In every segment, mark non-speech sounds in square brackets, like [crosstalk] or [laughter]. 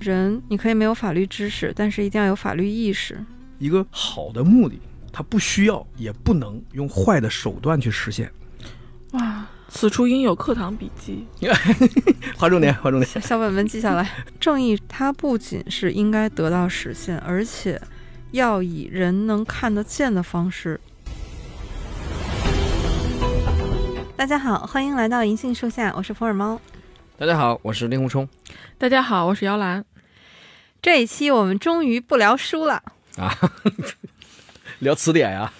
人你可以没有法律知识，但是一定要有法律意识。一个好的目的，它不需要也不能用坏的手段去实现。哇，此处应有课堂笔记。[laughs] 划重点，划重点。小小本本记下来。正义它不仅是应该得到实现，而且要以人能看得见的方式。大家好，欢迎来到银杏树下，我是福尔猫。大家好，我是令狐冲。大家好，我是姚兰。这一期我们终于不聊书了啊，[laughs] 聊词典呀。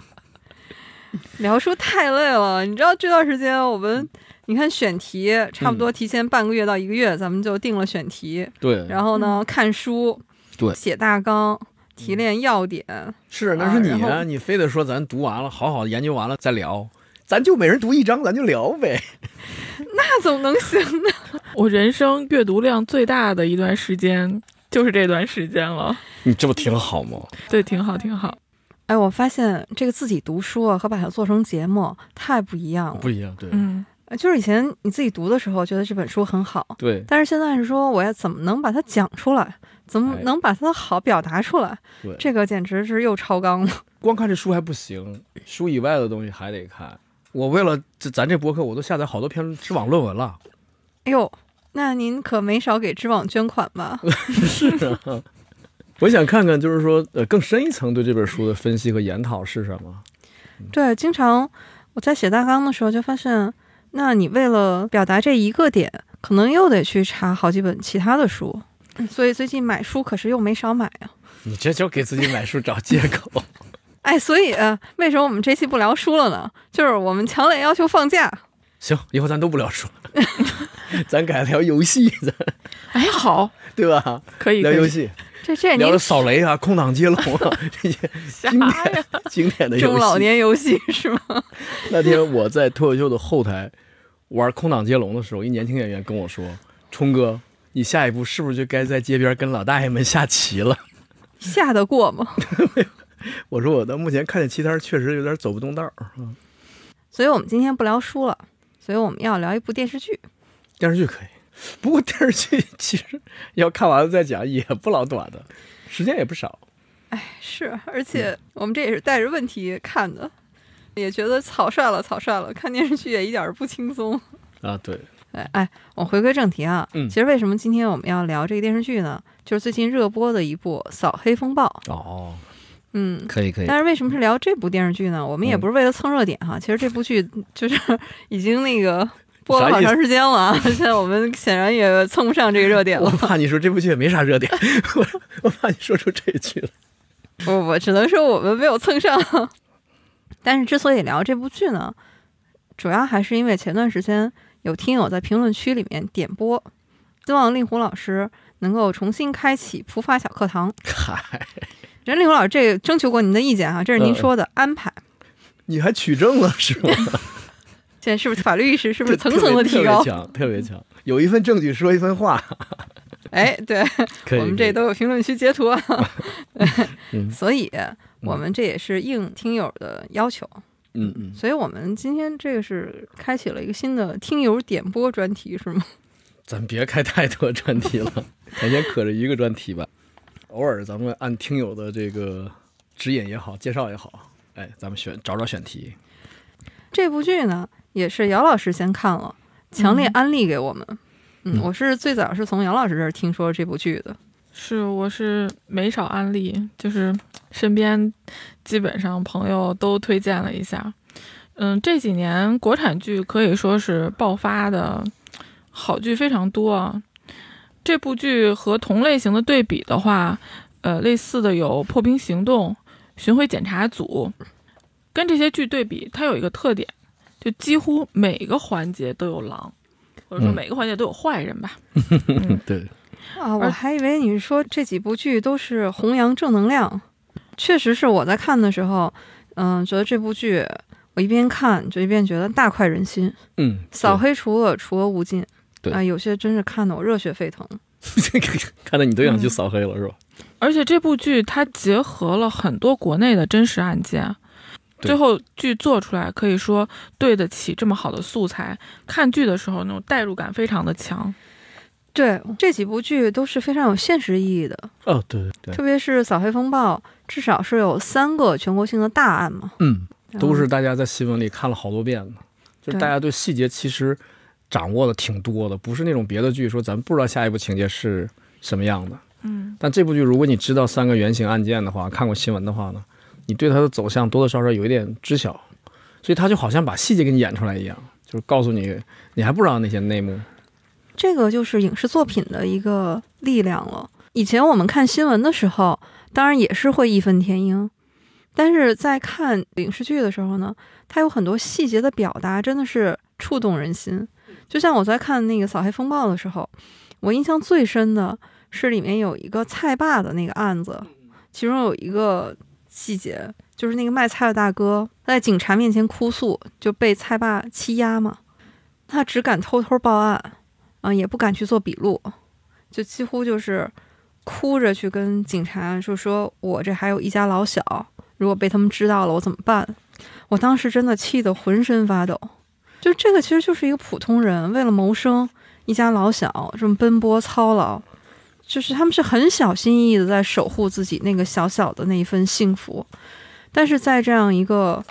[laughs] 聊书太累了，你知道这段时间我们，你看选题差不多提前半个月到一个月，咱们就定了选题。对。然后呢，看书，对，写大纲，提炼要点。是，那是你啊，你非得说咱读完了，好好研究完了再聊，咱就每人读一章，咱就聊呗。[laughs] 那怎么能行呢？我人生阅读量最大的一段时间就是这段时间了。你这不挺好吗？对，挺好，挺好。哎，我发现这个自己读书啊，和把它做成节目太不一样了。不一样，对，嗯，就是以前你自己读的时候，觉得这本书很好，对。但是现在是说，我要怎么能把它讲出来，怎么能把它的好表达出来？对，这个简直是又超纲了。光看这书还不行，书以外的东西还得看。我为了这咱这博客，我都下载好多篇知网论文了。哎呦，那您可没少给知网捐款吧？[laughs] 是啊。我想看看，就是说，呃，更深一层对这本书的分析和研讨是什么？对，经常我在写大纲的时候就发现，那你为了表达这一个点，可能又得去查好几本其他的书。[laughs] 所以最近买书可是又没少买啊。你这就给自己买书找借口。哎，所以为什么我们这期不聊书了呢？就是我们强烈要求放假。行，以后咱都不聊书了，[laughs] 咱改聊游戏。咱哎，好，对吧？可以聊游戏。这这聊扫雷啊，空挡接龙啊，这些 [laughs] 经典 [laughs] 经典的游戏中老年游戏是吗？那天我在脱口秀的后台玩空挡接龙的时候，一年轻演员跟我说：“冲哥，你下一步是不是就该在街边跟老大爷们下棋了？下得过吗？” [laughs] 我说：“我到目前看见棋摊确实有点走不动道儿。”所以我们今天不聊书了，所以我们要聊一部电视剧。电视剧可以。不过电视剧其实要看完了再讲也不老短的，时间也不少。哎，是，而且我们这也是带着问题看的，也觉得草率了，草率了。看电视剧也一点不轻松 [laughs] 啊。对，哎哎，我回归正题啊。嗯。其实为什么今天我们要聊这个电视剧呢？就是最近热播的一部《扫黑风暴》。哦。嗯，可以可以。但是为什么是聊这部电视剧呢？我们也不是为了蹭热点哈。其实这部剧 [laughs] 就是已经那个。播了好长时间了，[laughs] 现在我们显然也蹭不上这个热点了。我怕你说这部剧也没啥热点，[laughs] 我我怕你说出这句了。不不，只能说我们没有蹭上。但是之所以聊这部剧呢，主要还是因为前段时间有听友在评论区里面点播，希望令狐老师能够重新开启普法小课堂。嗨，人令狐老师这个征求过您的意见哈，这是您说的安排。你还取证了是吗？[laughs] 现在是不是法律意识是不是层层的提高？特别强，特别强。有一份证据说一份话。[laughs] 哎，对，我们这都有评论区截图啊。[laughs] 所以，我们这也是应听友的要求。嗯嗯。所以我们今天这个是开启了一个新的听友点播专题，是吗？咱别开太多专题了，咱先可着一个专题吧。偶尔咱们按听友的这个指引也好，介绍也好，哎，咱们选找找选题。这部剧呢？也是姚老师先看了，强烈安利给我们。嗯，我是最早是从姚老师这儿听说这部剧的。是，我是没少安利，就是身边基本上朋友都推荐了一下。嗯，这几年国产剧可以说是爆发的好剧非常多。这部剧和同类型的对比的话，呃，类似的有《破冰行动》《巡回检查组》，跟这些剧对比，它有一个特点。就几乎每个环节都有狼，或者说每个环节都有坏人吧。[laughs] 对啊，我还以为你是说这几部剧都是弘扬正能量。确实是我在看的时候，嗯，觉得这部剧我一边看就一边觉得大快人心。嗯，扫黑除恶，除恶务尽。对啊，有些真是看得我热血沸腾。[laughs] 看得你都想去扫黑了，是吧？而且这部剧它结合了很多国内的真实案件。最后剧做出来，可以说对得起这么好的素材。看剧的时候那种代入感非常的强。对这几部剧都是非常有现实意义的，哦，对对对，特别是《扫黑风暴》，至少是有三个全国性的大案嘛，嗯，都是大家在新闻里看了好多遍的，就是大家对细节其实掌握的挺多的，不是那种别的剧说咱不知道下一步情节是什么样的。嗯，但这部剧如果你知道三个原型案件的话，看过新闻的话呢，你对它的走向多多少少有一点知晓，所以它就好像把细节给你演出来一样，就是告诉你你还不知道那些内幕。这个就是影视作品的一个力量了。以前我们看新闻的时候，当然也是会义愤填膺，但是在看影视剧的时候呢，它有很多细节的表达真的是触动人心。就像我在看那个《扫黑风暴》的时候，我印象最深的是里面有一个菜霸的那个案子，其中有一个细节，就是那个卖菜的大哥在警察面前哭诉，就被菜霸欺压嘛，他只敢偷偷报案。啊、也不敢去做笔录，就几乎就是哭着去跟警察说：“说我这还有一家老小，如果被他们知道了，我怎么办？”我当时真的气得浑身发抖。就这个其实就是一个普通人为了谋生，一家老小这么奔波操劳，就是他们是很小心翼翼的在守护自己那个小小的那一份幸福，但是在这样一个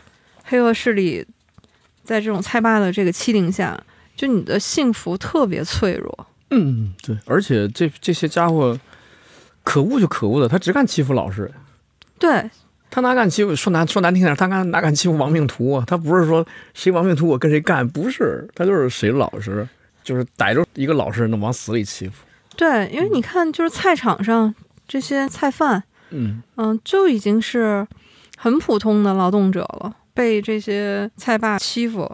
黑恶势力，在这种菜霸的这个欺凌下，就你的幸福特别脆弱。嗯，对，而且这这些家伙可恶就可恶的，他只敢欺负老实人。对，他哪敢欺负？说难说难听点，他敢哪敢欺负亡命徒啊？他不是说谁亡命徒我跟谁干，不是，他就是谁老实，就是逮着一个老实人的往死里欺负。对，因为你看，就是菜场上这些菜贩，嗯，嗯，就已经是很普通的劳动者了，被这些菜霸欺负，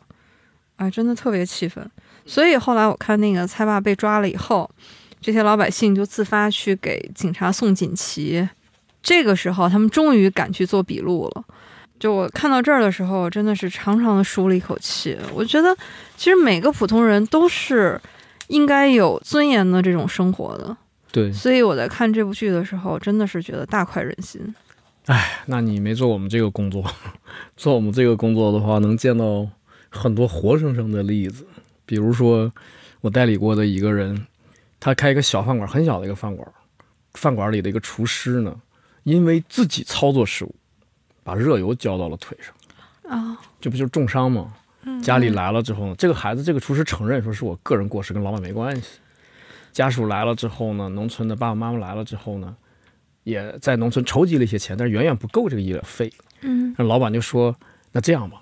哎，真的特别气愤。所以后来我看那个菜霸被抓了以后，这些老百姓就自发去给警察送锦旗。这个时候，他们终于敢去做笔录了。就我看到这儿的时候，真的是长长的舒了一口气。我觉得，其实每个普通人都是应该有尊严的这种生活的。对，所以我在看这部剧的时候，真的是觉得大快人心。哎那你没做我们这个工作，做我们这个工作的话，能见到很多活生生的例子。比如说，我代理过的一个人，他开一个小饭馆，很小的一个饭馆，饭馆里的一个厨师呢，因为自己操作失误，把热油浇到了腿上，啊，这不就是重伤吗？嗯家里来了之后呢，这个孩子这个厨师承认说是我个人过失，跟老板没关系。家属来了之后呢，农村的爸爸妈妈来了之后呢，也在农村筹集了一些钱，但是远远不够这个医疗费。嗯那老板就说：“那这样吧，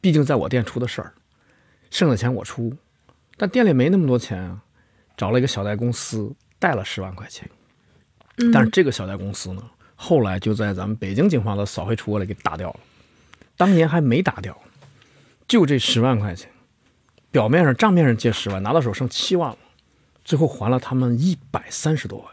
毕竟在我店出的事儿，剩的钱我出，但店里没那么多钱啊，找了一个小贷公司贷了十万块钱。嗯，但是这个小贷公司呢，后来就在咱们北京警方的扫黑除恶里给打掉了，当年还没打掉，就这十万块钱，表面上账面上借十万，拿到手剩七万了，最后还了他们一百三十多万。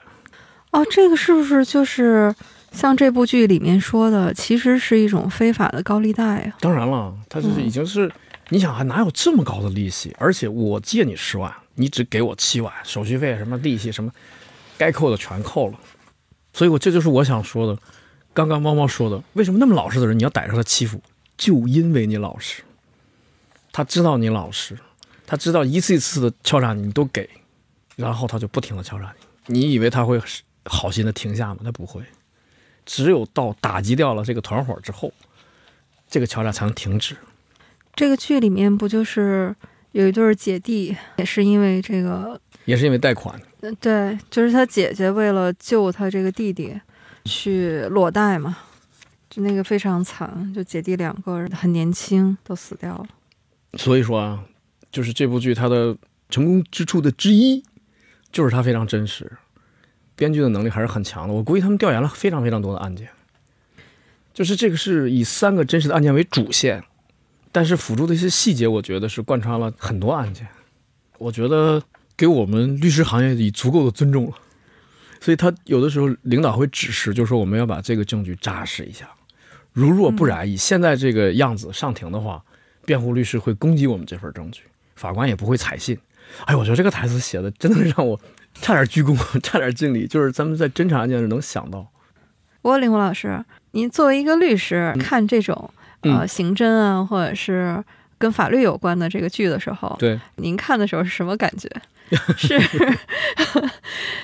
哦，这个是不是就是像这部剧里面说的，其实是一种非法的高利贷啊？当然了，他就是已经是，你想还哪有这么高的利息？而且我借你十万，你只给我七万，手续费什么利息什么，该扣的全扣了。所以我这就是我想说的，刚刚猫猫说的，为什么那么老实的人你要逮着他欺负？就因为你老实，他知道你老实，他知道一次一次的敲诈你，你都给，然后他就不停的敲诈你。你以为他会好心的停下吗？他不会，只有到打击掉了这个团伙之后，这个敲诈才能停止。这个剧里面不就是有一对姐弟，也是因为这个，也是因为贷款，呃对，就是他姐姐为了救他这个弟弟，去裸贷嘛，就那个非常惨，就姐弟两个人很年轻都死掉了。所以说啊，就是这部剧它的成功之处的之一，就是它非常真实，编剧的能力还是很强的。我估计他们调研了非常非常多的案件，就是这个是以三个真实的案件为主线，但是辅助的一些细节，我觉得是贯穿了很多案件。我觉得给我们律师行业以足够的尊重了。所以他有的时候领导会指示，就说我们要把这个证据扎实一下，如若不然，以现在这个样子上庭的话，辩护律师会攻击我们这份证据，法官也不会采信。哎，我觉得这个台词写的真的让我差点鞠躬，[laughs] 差点敬礼。就是咱们在侦查案件时能想到，不过林虎老师，您作为一个律师，看这种呃嗯刑侦啊，或者是跟法律有关的这个剧的时候，对，您看的时候是什么感觉？[laughs] 是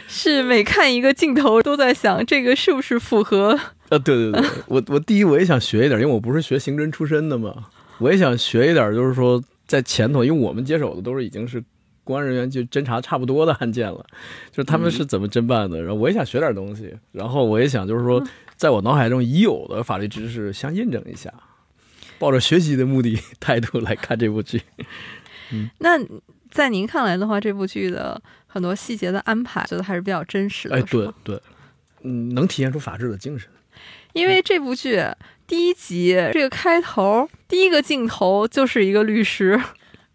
是每看一个镜头都在想这个是不是符合？啊，对对对，我我第一我也想学一点，因为我不是学刑侦出身的嘛，我也想学一点，就是说在前头，因为我们接手的都是已经是公安人员就侦查差不多的案件了，就是他们是怎么侦办的，然后我也想学点东西，然后我也想就是说，在我脑海中已有的法律知识相印证一下，抱着学习的目的态度来看这部剧。[laughs] 嗯那在您看来的话，这部剧的很多细节的安排，觉得还是比较真实的。哎，对对，嗯，能体现出法治的精神。因为这部剧第一集这个开头第一个镜头就是一个律师，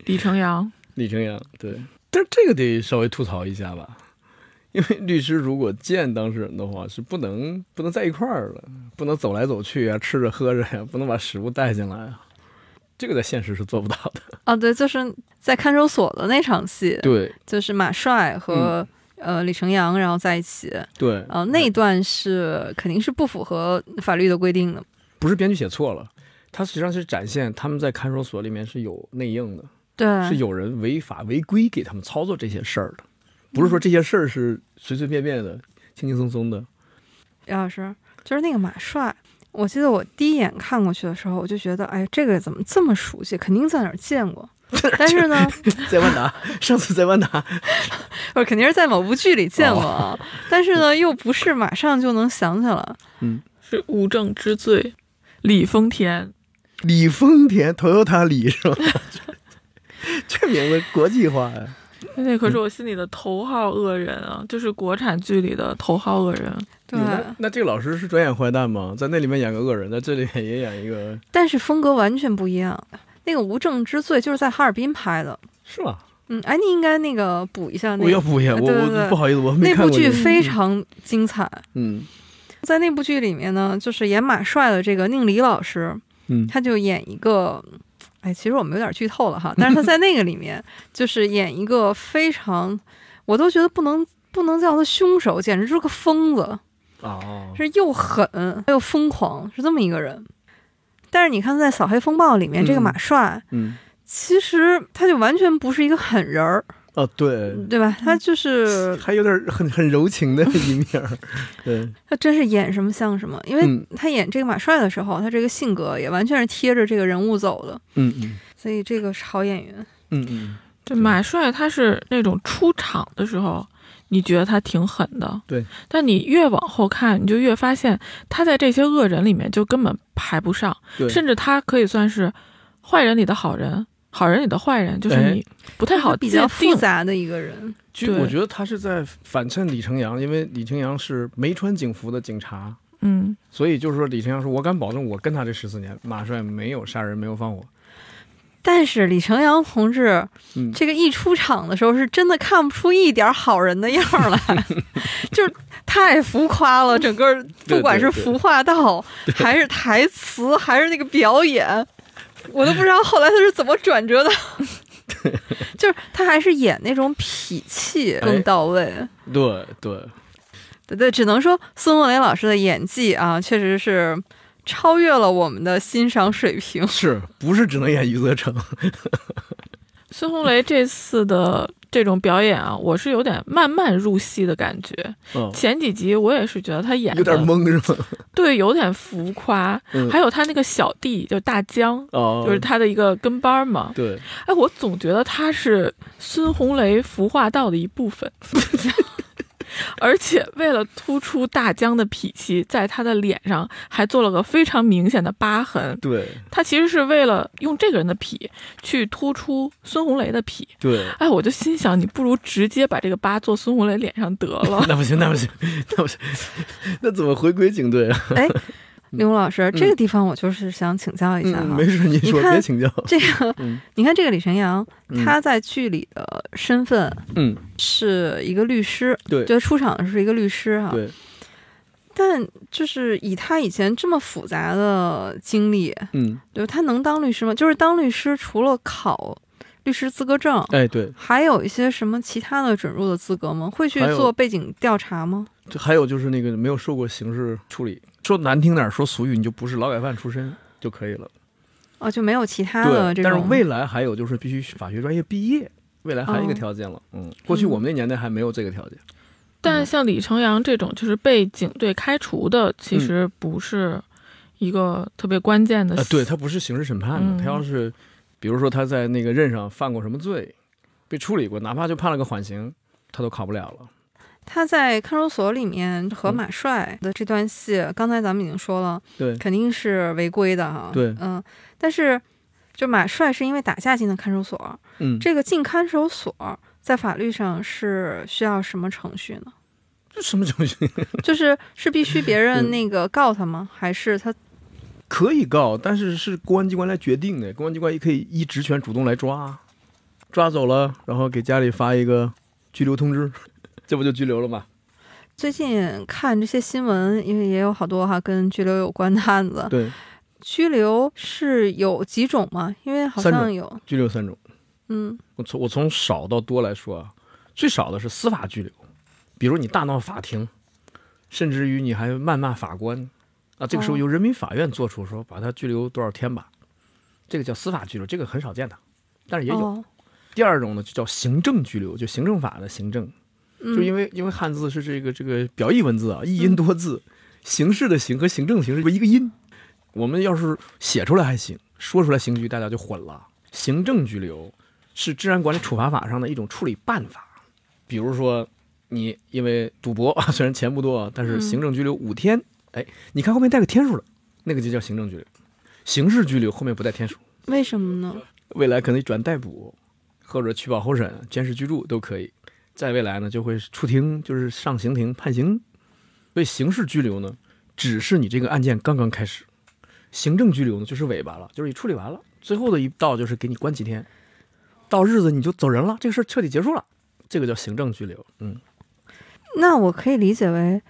李成阳，李成阳，对，但这个得稍微吐槽一下吧，因为律师如果见当事人的话，是不能不能在一块儿的，不能走来走去啊，吃着喝着呀，不能把食物带进来啊，这个在现实是做不到的。啊，对，就是在看守所的那场戏，对就是马帅和、呃李成阳然后在一起，对，呃，那一段是肯定是不符合法律的规定的。不是编剧写错了，他实际上是展现他们在看守所里面是有内应的，对，是有人违法违规给他们操作这些事儿的，不是说这些事儿是随随便便的、轻轻松松的。杨老师，就是那个马帅，我记得我第一眼看过去的时候，我就觉得，哎，这个怎么这么熟悉？肯定在哪儿见过。[laughs] 但是呢，在万达，上次在万达，[laughs] 不是肯定是在某部剧里见过啊。[laughs] 但是呢，又不是马上就能想起来。嗯，是无证之罪，李丰田。李丰田，Toyota 李是吧？这名字国际化呀。那可是我心里的头号恶人啊，就是国产剧里的头号恶人。对，那那这个老师是专演坏蛋吗？在那里面演个恶人，在这里面也演一个，但是风格完全不一样。那个《无证之罪》就是在哈尔滨拍的。是吗？嗯，哎，你应该那个补一下那个我要补一下，我对对对我不好意思，我没那部剧非常精彩。嗯在那部剧里面呢，就是演马帅的这个宁理老师，嗯他就演一个，哎，其实我们有点剧透了哈，但是他在那个里面就是演一个非常，我都觉得不能不能叫他凶手，简直就是个疯子，哦，是又狠又疯狂，是这么一个人。但是你看，在《扫黑风暴》里面，这个嗯。马帅嗯。其实他就完全不是一个狠人儿，哦对，对吧？他就是 [laughs] 还有点很很柔情的一面儿，[laughs] 对，他真是演什么像什么，因为嗯。他演这个马帅的时候，他这个性格也完全是贴着这个人物走的，嗯嗯。所以这个是好演员。嗯嗯，这马帅他是那种出场的时候，你觉得他挺狠的，对。但你越往后看，你就越发现他在这些恶人里面就根本排不上，对，甚至他可以算是坏人里的好人，好人里的坏人，就是哎。你不太好他比较复。杂的一个人，对。剧我觉得他是在反衬李成阳，因为李成阳是没穿警服的警察，嗯，所以就是说李成阳说，我敢保证，我跟他这十四年，马帅没有杀人，没有放火。但是李成阳同志嗯，这个一出场的时候，是真的看不出一点好人的样儿来，[laughs] 就是太浮夸了。整个不管是对服化道，还是台词，还是那个表演，我都不知道后来他是怎么转折的。[laughs] 就是他还是演那种痞气更到位。对对，对对，只能说孙红雷老师的演技啊，确实是超越了我们的欣赏水平。是不是只能演余则成？[laughs] 孙红雷这次的这种表演啊，我是有点慢慢入戏的感觉。嗯，前几集我也是觉得他演有点懵是吗？对，有点浮夸。嗯还有他那个小弟，就是大江，哦，就是他的一个跟班儿嘛。对，哎，我总觉得他是孙红雷服化道的一部分，[laughs] 而且为了突出大江的痞气，在他的脸上还做了个非常明显的疤痕。对他其实是为了用这个人的痞去突出孙红雷的痞。对，哎，我就心想，你不如直接把这个疤做孙红雷脸上得了。[laughs] 那不行，那不行，那不行，[laughs] 那怎么回归警队啊？哎，李红老师，这个地方我就是想请教一下嗯，哈。没事，你说看别请教。这个嗯，[laughs] 你看这个李晨阳，嗯他在剧里的身份嗯，是一个律师，对就出场的是一个律师哈。对，但就是以他以前这么复杂的经历，嗯，对吧他能当律师吗？就是当律师，除了考律师资格证，哎，对，还有一些什么其他的准入的资格吗？会去做背景调查吗？这还有就是那个没有受过刑事处理，说难听点儿，说俗语，你就不是劳改犯出身就可以了。哦，就没有其他的，这种。但是未来还有就是必须法学专业毕业，未来还有一个哦条件了。嗯，过去我们那年代还没有这个条件。但是像李成阳这种就是被警队开除的，其嗯实不是一个特别关键的呃，对他不是刑事审判的，嗯他要是比如说他在那个任上犯过什么罪，被处理过，哪怕就判了个缓刑，他都考不了了。他在看守所里面和嗯马帅的这段戏，刚才咱们已经说了，对，肯定是违规的哈。对嗯，但是就马帅是因为打架进的看守所，嗯，这个进看守所在法律上是需要什么程序呢？这 [laughs] 什么程序？[laughs] 就是是必须别人嗯那个告他吗？还是他可以告，但是是公安机关来决定的，公安机关也可以依职权主动来抓，抓走了，然后给家里发一个拘留通知，这不就拘留了吗？最近看这些新闻，因为也有好多哈跟拘留有关的案子，对，拘留是有几种吗？因为好像有，拘留三种。嗯我从我从少到多来说啊，最少的是司法拘留，比如你大闹法庭，甚至于你还谩骂法官啊，这个时候哦由人民法院做出说把他拘留多少天吧，这个叫司法拘留，这个很少见的，但是也有。哦第二种呢，就叫行政拘留，就行政法的行政，嗯，就因为因为汉字是这个这个表意文字啊，一音多字，形式的形和行政的形是一个音，我们要是写出来还行，说出来刑拘大家就混了。行政拘留是治安管理处罚法上的一种处理办法，比如说你因为赌博啊，[laughs] 虽然钱不多，但是嗯行政拘留五天，哎，你看后面带个天数了，那个就叫行政拘留。刑事拘留后面不带天数，为什么呢？未来可能转逮捕，或者取保候审、监视居住都可以。在未来呢，就会出庭，就是上刑庭判刑。所以刑事拘留呢，只是你这个案件刚刚开始；行政拘留呢，就是尾巴了，就是你处理完了，最后的一道就是给你关几天，到日子你就走人了，这个事儿彻底结束了，这个叫行政拘留。嗯，那我可以理解为，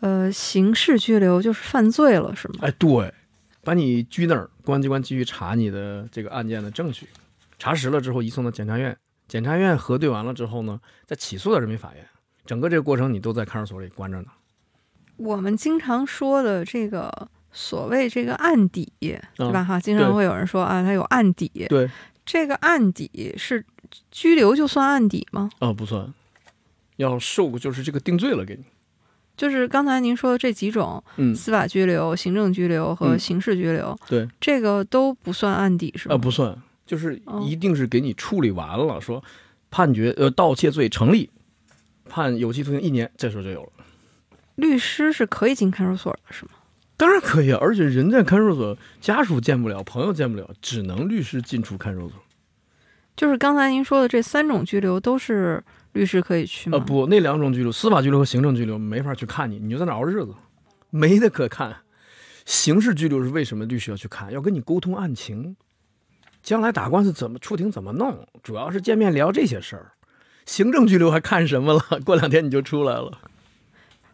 呃，刑事拘留就是犯罪了，是吗？哎，对，把你拘那儿，公安机关继续查你的这个案件的证据，查实了之后移送到检察院，检察院核对完了之后呢，再起诉到人民法院。整个这个过程你都在看守所里关着呢。我们经常说的这个所谓这个案底，对嗯吧？哈，经常会有人说啊，他有案底。对，这个案底是拘留就算案底吗？啊、不算，要受就是这个定罪了给你。就是刚才您说的这几种，嗯，司法拘留、行政拘留和嗯刑事拘留，对，这个都不算案底是吧？啊、不算，就是哦一定是给你处理完了，说判决呃盗窃罪成立，判有期徒刑一年，这时候就有了。律师是可以进看守所的，是吗？当然可以啊，而且人在看守所，家属见不了，朋友见不了，只能律师进出看守所。就是刚才您说的这三种拘留都是律师可以去吗？啊，不，那两种拘留，司法拘留和行政拘留没法去看你，你就在那熬日子，没得可看。刑事拘留是为什么律师要去看？要跟你沟通案情，将来打官司怎么出庭怎么弄，主要是见面聊这些事儿。行政拘留还看什么了？[laughs] 过两天你就出来了。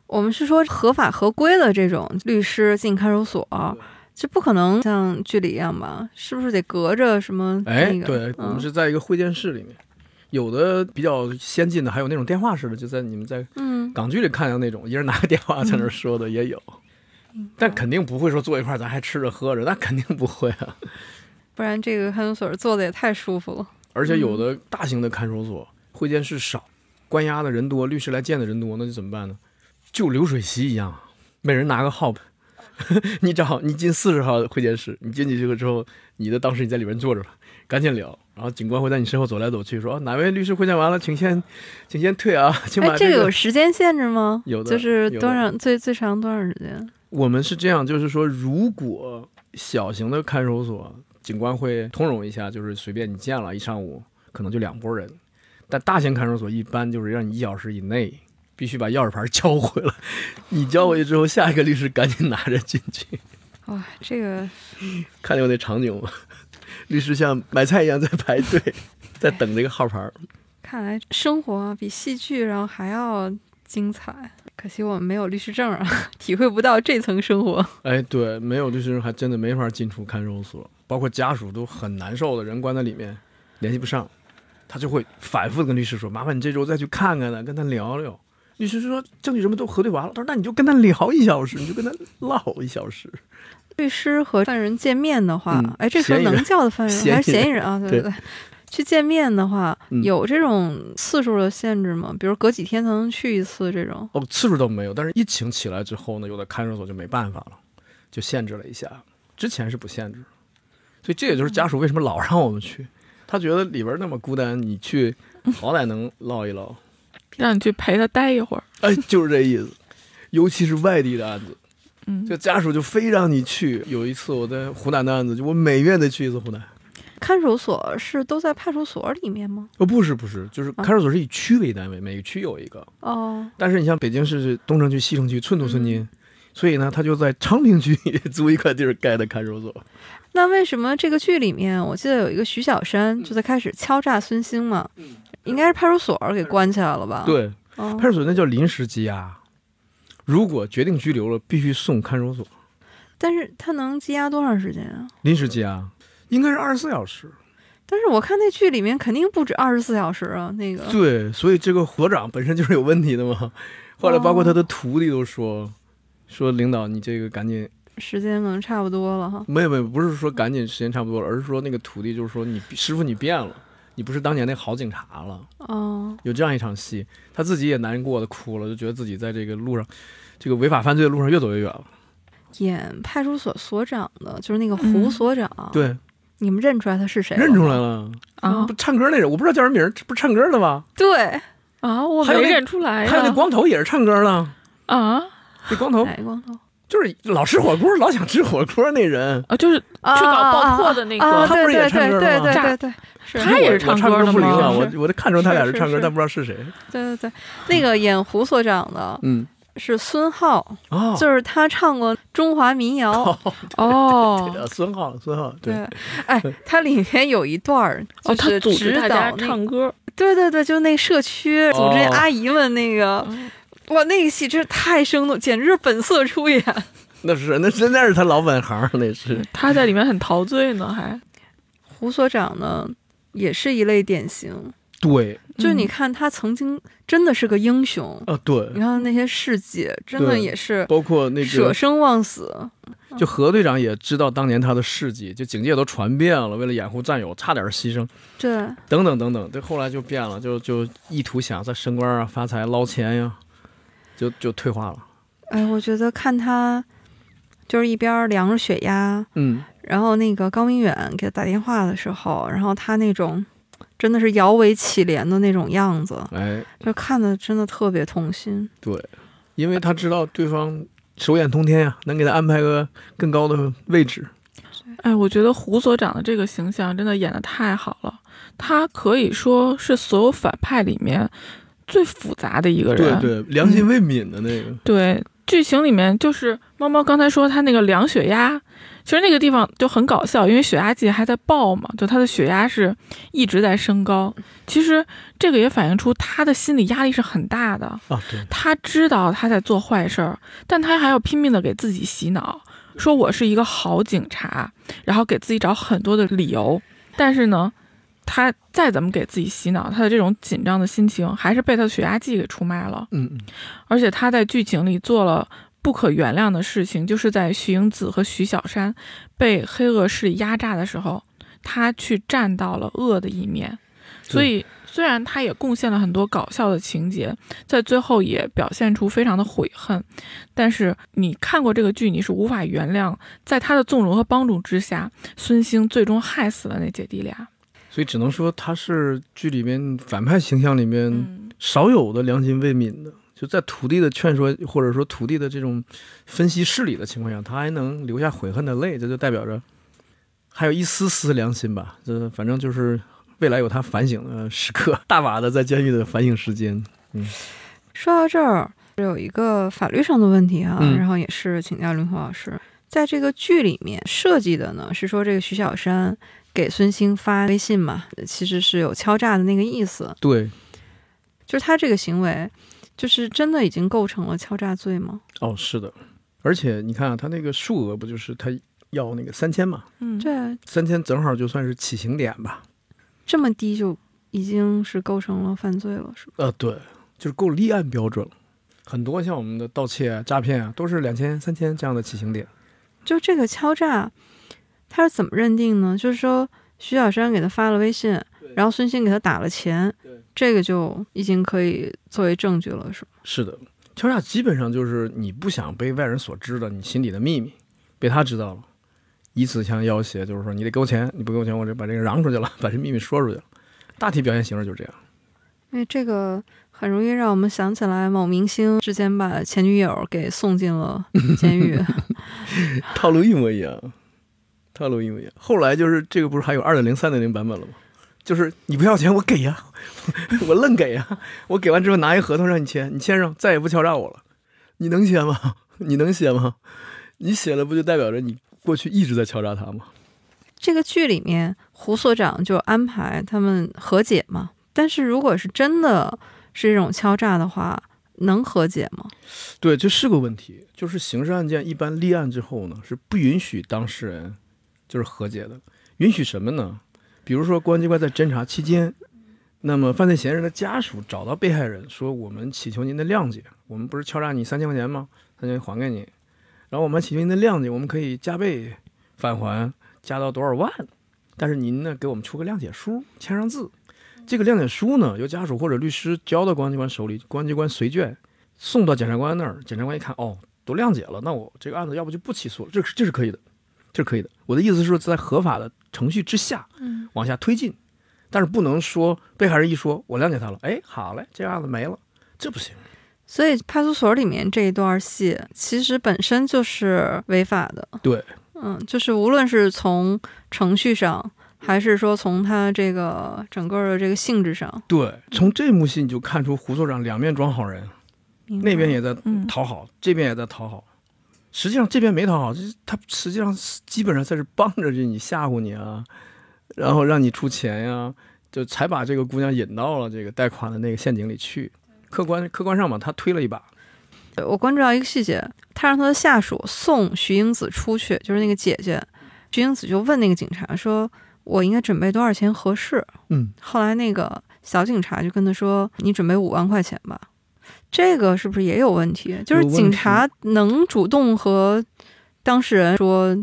我们是说合法合规的这种律师进看守所，这不可能像剧里一样吧？是不是得隔着什么哎，那个？对，我们嗯是在一个会见室里面，有的比较先进的，还有那种电话式的，就在你们在嗯，港剧里看到那种，一人拿个电话在那儿说的也有，但肯定不会说坐一块儿咱还吃着喝着，那肯定不会啊。不然这个看守所坐的也太舒服了。而且有的大型的看守所会见室少，关押的人多，律师来见的人多，那就怎么办呢？就流水席一样，每人拿个号，[laughs] 你找你进四十号会见室，你进去这个之后，你的当时你在里面坐着吧，赶紧聊，然后警官会在你身后走来走去，说、哦哪位律师会见完了，请先请先退啊，请把哎，这个个有时间限制吗？有的就是多长最最长多长时间？我们是这样，就是说，如果小型的看守所，警官会通融一下，就是随便你见了一上午，可能就两拨人；但大型看守所一般就是让你一小时以内必须把钥匙牌交回来，你交回去之后，下一个律师赶紧拿着进去。哇，这个 [laughs] 看见过那场景吗？律师像买菜一样在排队，在等这个号牌。看来生活比戏剧然后还要精彩。可惜我们没有律师证啊，[laughs] 体会不到这层生活。哎，对，没有律师证还真的没法进出看守所，包括家属都很难受的，人关在里面联系不上，他就会反复的跟律师说：“麻烦你这周再去看看他，跟他聊聊。”律师说证据什么都核对完了，他说那你就跟他聊一小时，你就跟他唠一小时。律师和犯人见面的话，嗯哎，这时候能叫的犯人还是嫌疑人人啊？对对对对。去见面的话，嗯有这种次数的限制吗？比如隔几天才能去一次这种？哦，次数都没有，但是疫情起来之后呢，有的看守所就没办法了，就限制了一下。之前是不限制，所以这也就是家属为什么老让我们去，他觉得里边那么孤单，你去好歹能唠一唠。[laughs] 让你去陪他待一会儿。哎，就是这意思。尤其是外地的案子，嗯，这家属就非让你去。有一次我在湖南的案子，就我每月得去一次湖南。看守所是都在派出所里面吗？哦，不是不是，就是啊看守所是以区为单位，每个区有一个。哦，但是你像北京市东城区、西城区寸土寸金，嗯所以呢，他就在昌平区 [laughs] 租一块地儿盖的看守所。那为什么这个剧里面，我记得有一个徐小山就在开始敲诈孙兴嘛？应该是派出所给关起来了吧？，对，哦派出所那叫临时羁押，如果决定拘留了，必须送看守所。但是他能羁押多长时间啊？临时羁押应该是二十四小时。但是我看那剧里面肯定不止二十四小时啊，那个对，所以这个所长本身就是有问题的嘛。后来包括他的徒弟都说，说领导你这个赶紧，时间可能差不多了哈。没有没有，不是说赶紧时间差不多了，而是说那个徒弟就是说你师傅你变了，你不是当年那好警察了。哦，有这样一场戏，他自己也难过的哭了，就觉得自己在这个路上，这个违法犯罪的路上越走越远了。演派出所所长的就是那个胡嗯所长，对，你们认出来他是谁？认出来。了，啊不唱歌那人，我不知道叫什么名儿，不是唱歌的吗？对，啊，我没还有那认出来呀。还有那光头也是唱歌的，啊那光头哪个光头？就是老吃火锅，老想吃火锅那人。啊，就是啊去搞爆破的那个。啊啊他不是也对对对唱歌吗？对对对对，是。他也是唱歌的吗？不灵啊，我我都看出他俩是唱歌，但不知道是谁。对对对，那个演胡所长的嗯，是孙浩，哦，就是他唱过中华民谣。哦。[laughs] 对孙浩，孙浩，对，哎，他里面有一段儿哦，就是他组织指大家导那唱歌，对对对，就那社区组织阿姨们那个，哦哇，那个戏真是太生动，简直是本色出演。[laughs] 那是那真的是他老本行，那是。他在里面很陶醉呢，还胡所长呢，也是一类典型，对，就是你嗯看他曾经真的是个英雄，啊对你，看那些事迹，真的也是包括那个舍生忘死。就何队长也知道当年他的事迹，就警界都传遍了，为了掩护战友，差点牺牲，对，等等等等。对，后来就变了，就就意图想再升官啊、发财、捞钱呀、就就退化了。哎，我觉得看他就是一边量着血压，嗯，然后那个高明远给他打电话的时候，然后他那种真的是摇尾乞怜的那种样子，哎，就看的真的特别痛心。对，因为他知道对方手眼通天呀、能给他安排个更高的位置。哎，我觉得胡所长的这个形象真的演的太好了，他可以说是所有反派里面最复杂的一个人。对对，良心未泯的那个。对剧情里面就是猫猫刚才说他那个量血压，其实那个地方就很搞笑，因为血压计还在报嘛，就他的血压是一直在升高。其实这个也反映出他的心理压力是很大的。啊，对，他知道他在做坏事儿，但他还要拼命的给自己洗脑，说我是一个好警察，然后给自己找很多的理由。但是呢，他再怎么给自己洗脑，他的这种紧张的心情还是被他的血压计给出卖了。嗯嗯，而且他在剧情里做了不可原谅的事情，就是在徐英子和徐小山被黑恶势力压榨的时候，他去站到了恶的一面。所以，虽然他也贡献了很多搞笑的情节，在最后也表现出非常的悔恨，但是你看过这个剧，你是无法原谅，在他的纵容和帮助之下，孙兴最终害死了那姐弟俩。所以只能说他是剧里面反派形象里面嗯，少有的良心未泯的。就在徒弟的劝说或者说徒弟的这种分析事理的情况下，他还能留下悔恨的泪，这就代表着还有一丝丝良心吧。这反正就是未来有他反省的时刻，大把的在监狱的反省时间。嗯说到这儿，有一个法律上的问题啊，嗯然后也是请教林峰老师，在这个剧里面设计的呢，是说这个徐小山给孙兴发微信嘛，其实是有敲诈的那个意思，对，就是他这个行为，就是真的已经构成了敲诈罪吗？哦，是的。而且你看啊，他那个数额不就是他要那个三千嘛？嗯，对，三千正好就算是起刑点吧。这么低就已经是构成了犯罪了，是吧？呃，对，就是够立案标准了。很多像我们的盗窃啊、诈骗啊，都是两千、三千这样的起刑点。就这个敲诈，他是怎么认定呢？就是说徐小山给他发了微信，然后孙鑫给他打了钱，这个就已经可以作为证据了，是吗？是的，敲诈基本上就是你不想被外人所知的你心里的秘密，被他知道了，以此相要挟，就是说你得给我钱，你不给我钱，我就把这个嚷出去了，把这秘密说出去了。大体表现形式就是这样。因为这个很容易让我们想起来某明星之前把前女友给送进了监狱。套路一模一样，套路一模一样。后来就是这个不是还有二点零、三点零版本了吗？就是你不要钱，我给呀，[laughs] 我愣给呀，我给完之后拿一合同让你签，你签上，再也不敲诈我了。你能签吗？[laughs] 你能写吗？你写了不就代表着你过去一直在敲诈他吗？这个剧里面，胡所长就安排他们和解嘛。但是如果是真的是这种敲诈的话，能和解吗？对，这是个问题。就是刑事案件一般立案之后呢，是不允许当事人就是和解的。允许什么呢？比如说公安机关在侦查期间，那么犯罪嫌疑人的家属找到被害人说：“我们祈求您的谅解，我们不是敲诈你三千块钱吗？三千还给你，然后我们祈求您的谅解，我们可以加倍返还，加到多少万？但是您呢，给我们出个谅解书，签上字。”这个谅解书呢，由家属或者律师交到公安机关手里，公安机关随卷送到检察官那儿。检察官一看，哦，都谅解了，那我这个案子要不就不起诉了。这是这是可以的，这是可以的。我的意思是说，在合法的程序之下，嗯，往下推进，但是不能说被害人一说我谅解他了，哎，好嘞，这个案子没了，这不行。所以派出所里面这一段戏其实本身就是违法的。对，嗯，就是无论是从程序上。还是说从他这个整个的这个性质上，对，从这幕戏你就看出胡所长两面装好人，那边也在讨好，这边也在讨好。实际上这边没讨好，就是他实际上基本上在是帮着着你吓唬你啊，然后让你出钱呀，就才把这个姑娘引到了这个贷款的那个陷阱里去。客观客观上嘛，他推了一把。我关注到一个细节，他让他的下属送徐英子出去，就是那个姐姐，徐英子就问那个警察说。我应该准备多少钱合适？嗯，后来那个小警察就跟他说：“你准备五万块钱吧。”这个是不是也有问题？就是警察能主动和当事人说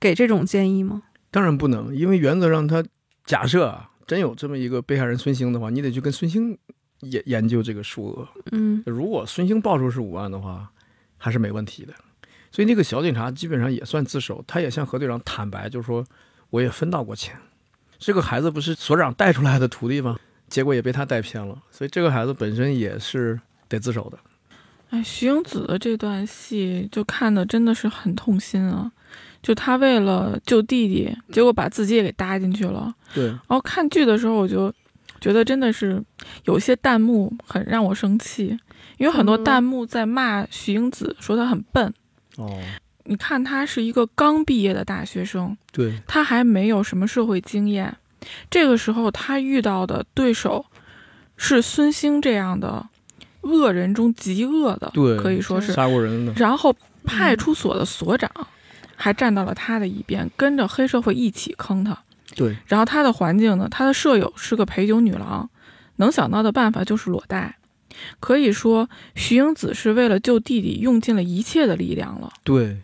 给这种建议吗？当然不能，因为原则上他假设啊，真有这么一个被害人孙兴的话，你得去跟孙兴研研究这个数额。嗯，如果孙兴报出是五万的话，还是没问题的。所以那个小警察基本上也算自首，他也向何队长坦白，就是说。我也分到过钱，这个孩子不是所长带出来的徒弟吗？结果也被他带偏了，所以这个孩子本身也是得自首的。哎，徐英子的这段戏就看的真的是很痛心啊！就他为了救弟弟，结果把自己也给搭进去了。对。然后看剧的时候，我就觉得真的是有些弹幕很让我生气，因为很多弹幕在骂徐英子，说他很笨。哦。你看，他是一个刚毕业的大学生，对他还没有什么社会经验。这个时候，他遇到的对手是孙兴这样的恶人中极恶的，对，可以说是杀过人的。然后，派出所的所长还站到了他的一边，跟着黑社会一起坑他。对，然后他的环境呢，他的舍友是个陪酒女郎，能想到的办法就是裸贷。可以说，徐英子是为了救弟弟，用尽了一切的力量了。对。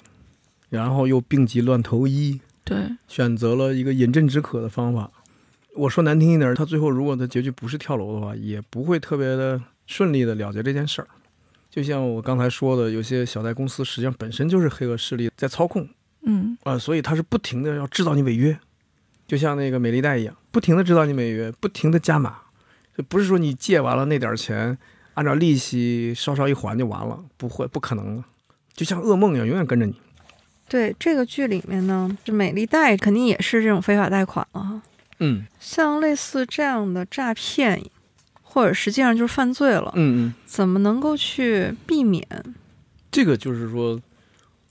然后又病急乱投医，对，选择了一个饮鸩止渴的方法。我说难听一点，他最后如果他结局不是跳楼的话，也不会特别的顺利的了结这件事儿。就像我刚才说的，有些小贷公司实际上本身就是黑恶势力在操控，嗯啊，所以他是不停的要制造你违约，就像那个美丽贷一样，不停的制造你违约，不停的加码，就不是说你借完了那点钱，按照利息稍稍一还就完了，不会，不可能的，就像噩梦一样，永远跟着你。对这个剧里面呢，这美丽贷肯定也是这种非法贷款了哈。嗯，像类似这样的诈骗，或者实际上就是犯罪了。嗯嗯，怎么能够去避免？这个就是说，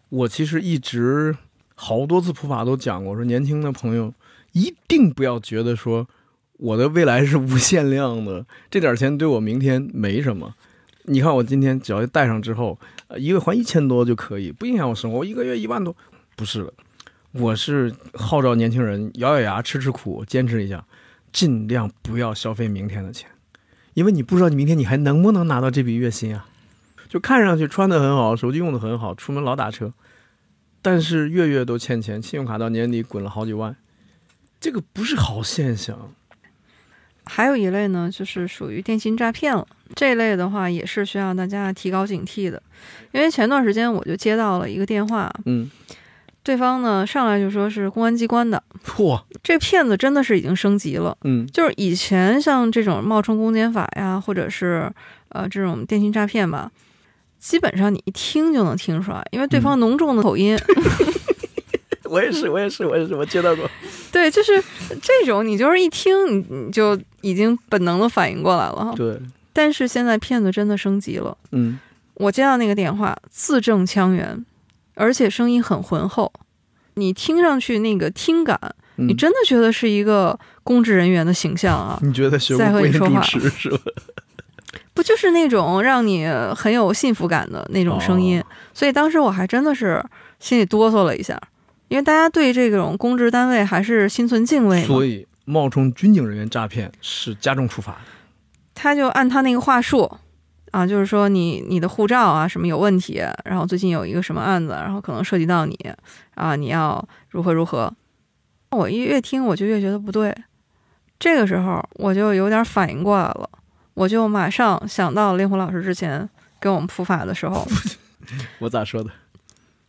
我其实一直好多次普法都讲过，说年轻的朋友一定不要觉得说我的未来是无限量的，这点钱对我明天没什么。你看，我今天只要带上之后，呃，一个月还一千多就可以，不影响我生活。我一个月一万多，不是的，我是号召年轻人咬咬牙吃吃苦，坚持一下，尽量不要消费明天的钱，因为你不知道你明天你还能不能拿到这笔月薪啊。就看上去穿的很好，手机用的很好，出门老打车，但是月月都欠钱，信用卡到年底滚了好几万，这个不是好现象。还有一类呢，就是属于电信诈骗了。这类的话，也是需要大家提高警惕的。因为前段时间我就接到了一个电话，嗯，对方呢上来就说是公安机关的，[laughs] 嚯，这骗子真的是已经升级了。嗯就是以前像这种冒充公检法呀，或者是呃这种电信诈骗吧，基本上你一听就能听出来，因为对方浓重的口音。[laughs] 我也是，我也是，我也是，我接到过。[laughs] 对，就是这种，你就是一听你你就已经本能的反应过来了。对，但是现在骗子真的升级了，嗯，我接到那个电话，字正腔圆，而且声音很浑厚，你听上去那个听感，嗯你真的觉得是一个公职人员的形象啊，[laughs] 你觉得学过再和你说话持是吧？[laughs] 不就是那种让你很有幸福感的那种声音？哦所以当时我还真的是心里哆嗦了一下，因为大家对这种公职单位还是心存敬畏。所以冒充军警人员诈骗是加重处罚的。他就按他那个话术啊，就是说你你的护照啊什么有问题，然后最近有一个什么案子，然后可能涉及到你啊，你要如何如何。我一越听我就越觉得不对，这个时候我就有点反应过来了，我就马上想到令狐老师之前给我们普法的时候，[laughs] 我咋说的？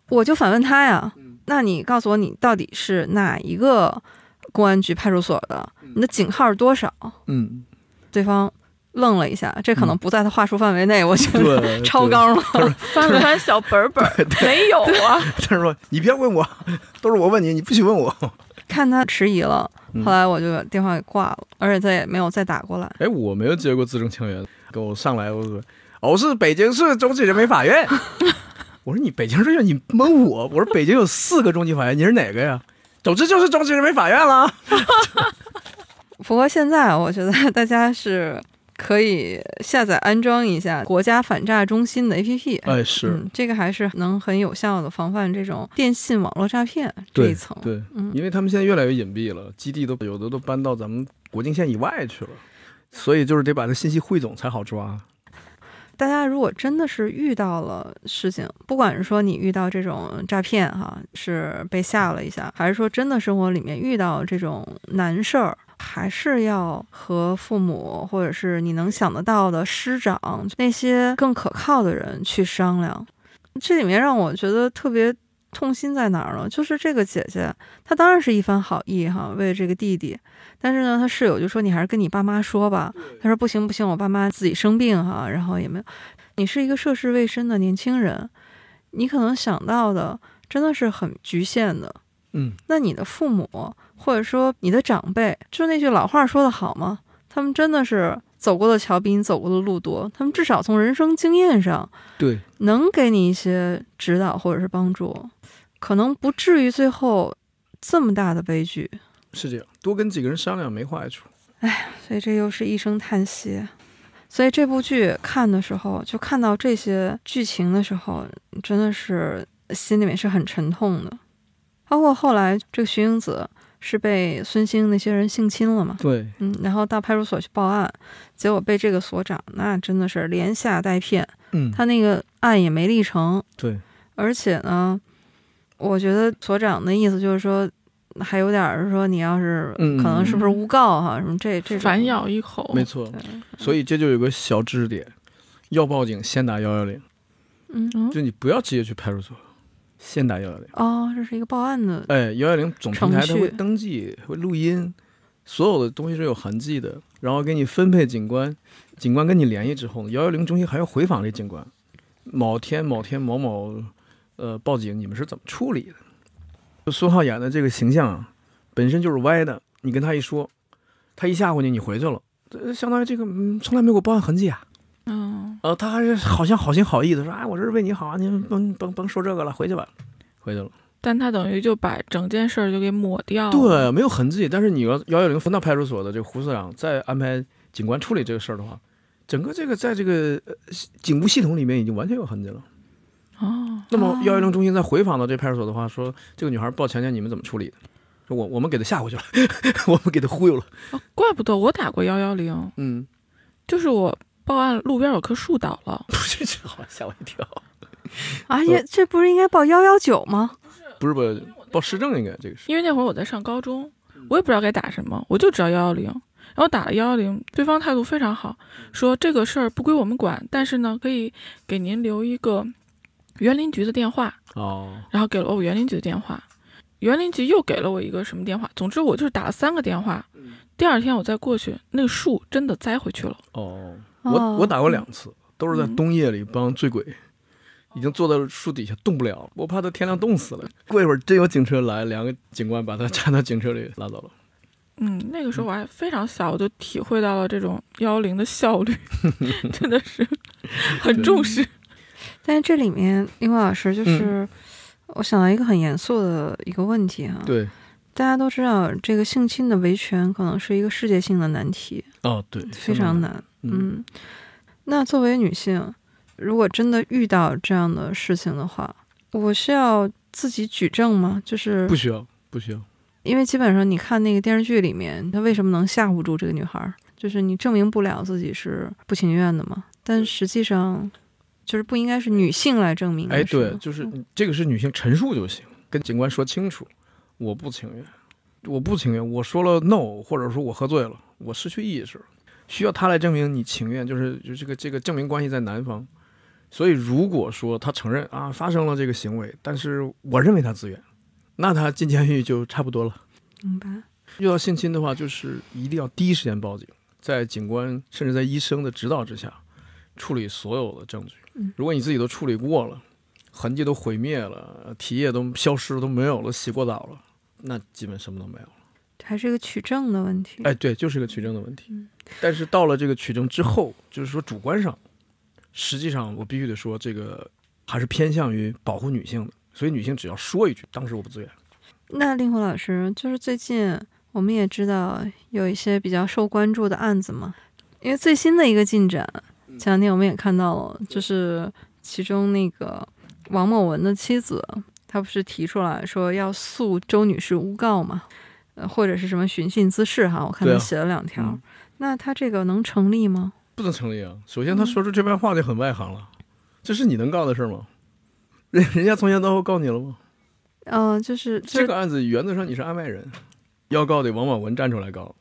我就反问他呀，那你告诉我你到底是哪一个公安局派出所的？你的警号是多少？嗯，对方愣了一下，这可能不在他话术范围内，我觉得，超纲了。翻了翻小本本，没有啊。他说：“你别问我，都是我问你，你不许问我。[laughs] 看他迟疑了，嗯后来我就把电话给挂了，而且再也没有再打过来。”哎，我没有接过字正腔圆，跟我上来我说：“我是北京市中级人民法院。[laughs] ”我说：“你北京市，你蒙我？我说北京有四个中级法院，你是哪个呀？”总之就是中级人民法院了。[laughs] 不过现在我觉得大家是可以下载安装一下国家反诈中心的 APP。哎，是嗯，这个还是能很有效的防范这种电信网络诈骗这一层。对，嗯因为他们现在越来越隐蔽了，基地都有的都搬到咱们国境线以外去了，所以就是得把这信息汇总才好抓。大家如果真的是遇到了事情，不管是说你遇到这种诈骗哈，是被吓了一下，还是说真的生活里面遇到这种难事儿，还是要和父母或者是你能想得到的师长那些更可靠的人去商量。这里面让我觉得特别痛心在哪儿呢？就是这个姐姐，她当然是一番好意哈，为这个弟弟，但是呢，她室友就说你还是跟你爸妈说吧。她说不行不行，我爸妈自己生病哈，然后也没有。你是一个涉世未深的年轻人，你可能想到的真的是很局限的。嗯，那你的父母或者说你的长辈，就那句老话说的好吗？他们真的是走过的桥比你走过的路多，他们至少从人生经验上对，能给你一些指导或者是帮助，可能不至于最后这么大的悲剧。是这样，多跟几个人商量没坏处。哎所以这又是一声叹息。所以这部剧看的时候，就看到这些剧情的时候，真的是心里面是很沉痛的。包括后来这个徐英子是被孙兴那些人性侵了嘛，对，嗯，然后到派出所去报案，结果被这个所长那真的是连吓带骗，嗯，他那个案也没立成，对，而且呢，我觉得所长的意思就是说，还有点儿说你要是嗯可能是不是诬告哈、什么这这反咬一口，没错。所以这就有个小知识点，要报警先打幺幺零，嗯。嗯。就你不要直接去派出所，先打幺幺零。哦，这是一个报案的，哎，幺幺零总平台它会登记，会录音，所有的东西是有痕迹的，然后给你分配警官，警官跟你联系之后，幺幺零中心还要回访这警官，某天某天某某，呃，报警你们是怎么处理的？就孙浩演的这个形象啊，本身就是歪的，你跟他一说，他一吓唬你，你回去了，这相当于这个嗯，从来没有过报案痕迹啊。嗯，呃，他还是好像好心好意的说，哎，我这是为你好啊，你甭甭甭说这个了，回去吧，回去了。但他等于就把整件事儿就给抹掉了。对，没有痕迹。但是你要幺幺零分到派出所的这个胡所长再安排警官处理这个事儿的话，整个这个在这个呃警务系统里面已经完全有痕迹了。哦，那么幺幺零中心再回访到这派出所的话，说这个女孩报强奸，你们怎么处理的？说我我们给她吓过去了，[laughs] 我们给她忽悠了。哦怪不得我打过幺幺零，嗯，就是我报案路边有棵树倒了，[laughs] 不是，这好吓我一跳。啊，呀这不是应该报幺幺九吗？不是不是报市政应该这个是因为那会儿我在上高中，我也不知道该打什么，我就知道幺幺零，然后打了幺幺零，对方态度非常好，说这个事儿不归我们管，但是呢，可以给您留一个园林局的电话，哦，然后给了我园林局的电话，园林局又给了我一个什么电话，总之我就是打了三个电话。第二天我再过去，那个树真的栽回去了。哦，哦我我打过两次，都是在嗯冬夜里帮醉鬼，已经坐在树底下动不了，我怕他天亮冻死了。过一会儿真有警车来，两个警官把他 [laughs] 搀到警车里拉走了。嗯，那个时候我还非常小，我就体会到了这种幺幺零的效率，[laughs] 真的是 [laughs] 很重视。但是这里面，林华老师就是、我想到一个很严肃的一个问题啊、对，大家都知道，这个性侵的维权可能是一个世界性的难题，哦对，非常难。嗯，嗯，那作为女性，如果真的遇到这样的事情的话，我需要自己举证吗？就是不需要不需要。因为基本上你看那个电视剧里面，他为什么能吓唬住这个女孩儿？就是你证明不了自己是不情愿的嘛。但实际上，就是不应该是女性来证明的。哎，对，就是这个是女性陈述就行，跟警官说清楚，我不情愿，我不情愿，我说了 no，或者说我喝醉了，我失去意识，需要他来证明你情愿，就是就这个这个证明关系在男方。所以如果说他承认啊发生了这个行为，但是我认为他自愿，那他进监狱就差不多了。明白。遇到性侵的话，就是一定要第一时间报警，在警官甚至在医生的指导之下，处理所有的证据嗯。如果你自己都处理过了，痕迹都毁灭了，体液都消失了，都没有了，洗过澡了，那基本什么都没有了。还是一个取证的问题。哎，对，就是个取证的问题嗯。但是到了这个取证之后，就是说主观上，实际上我必须得说，这个还是偏向于保护女性的。所以女性只要说一句“当时我不自愿那令狐老师，就是最近我们也知道有一些比较受关注的案子嘛，因为最新的一个进展，前两天我们也看到了，就是其中那个王某文的妻子，她不是提出来说要诉周女士诬告吗，呃，或者是什么寻衅滋事哈，我看对啊她写了两条，嗯那他这个能成立吗？”，不能成立啊。首先，他说出这番话就很外行了，这是你能告的事儿吗？[laughs] 人人家从前到后告你了吗？嗯、就是这个案子原则上你是案外人，要告得王宝文站出来告，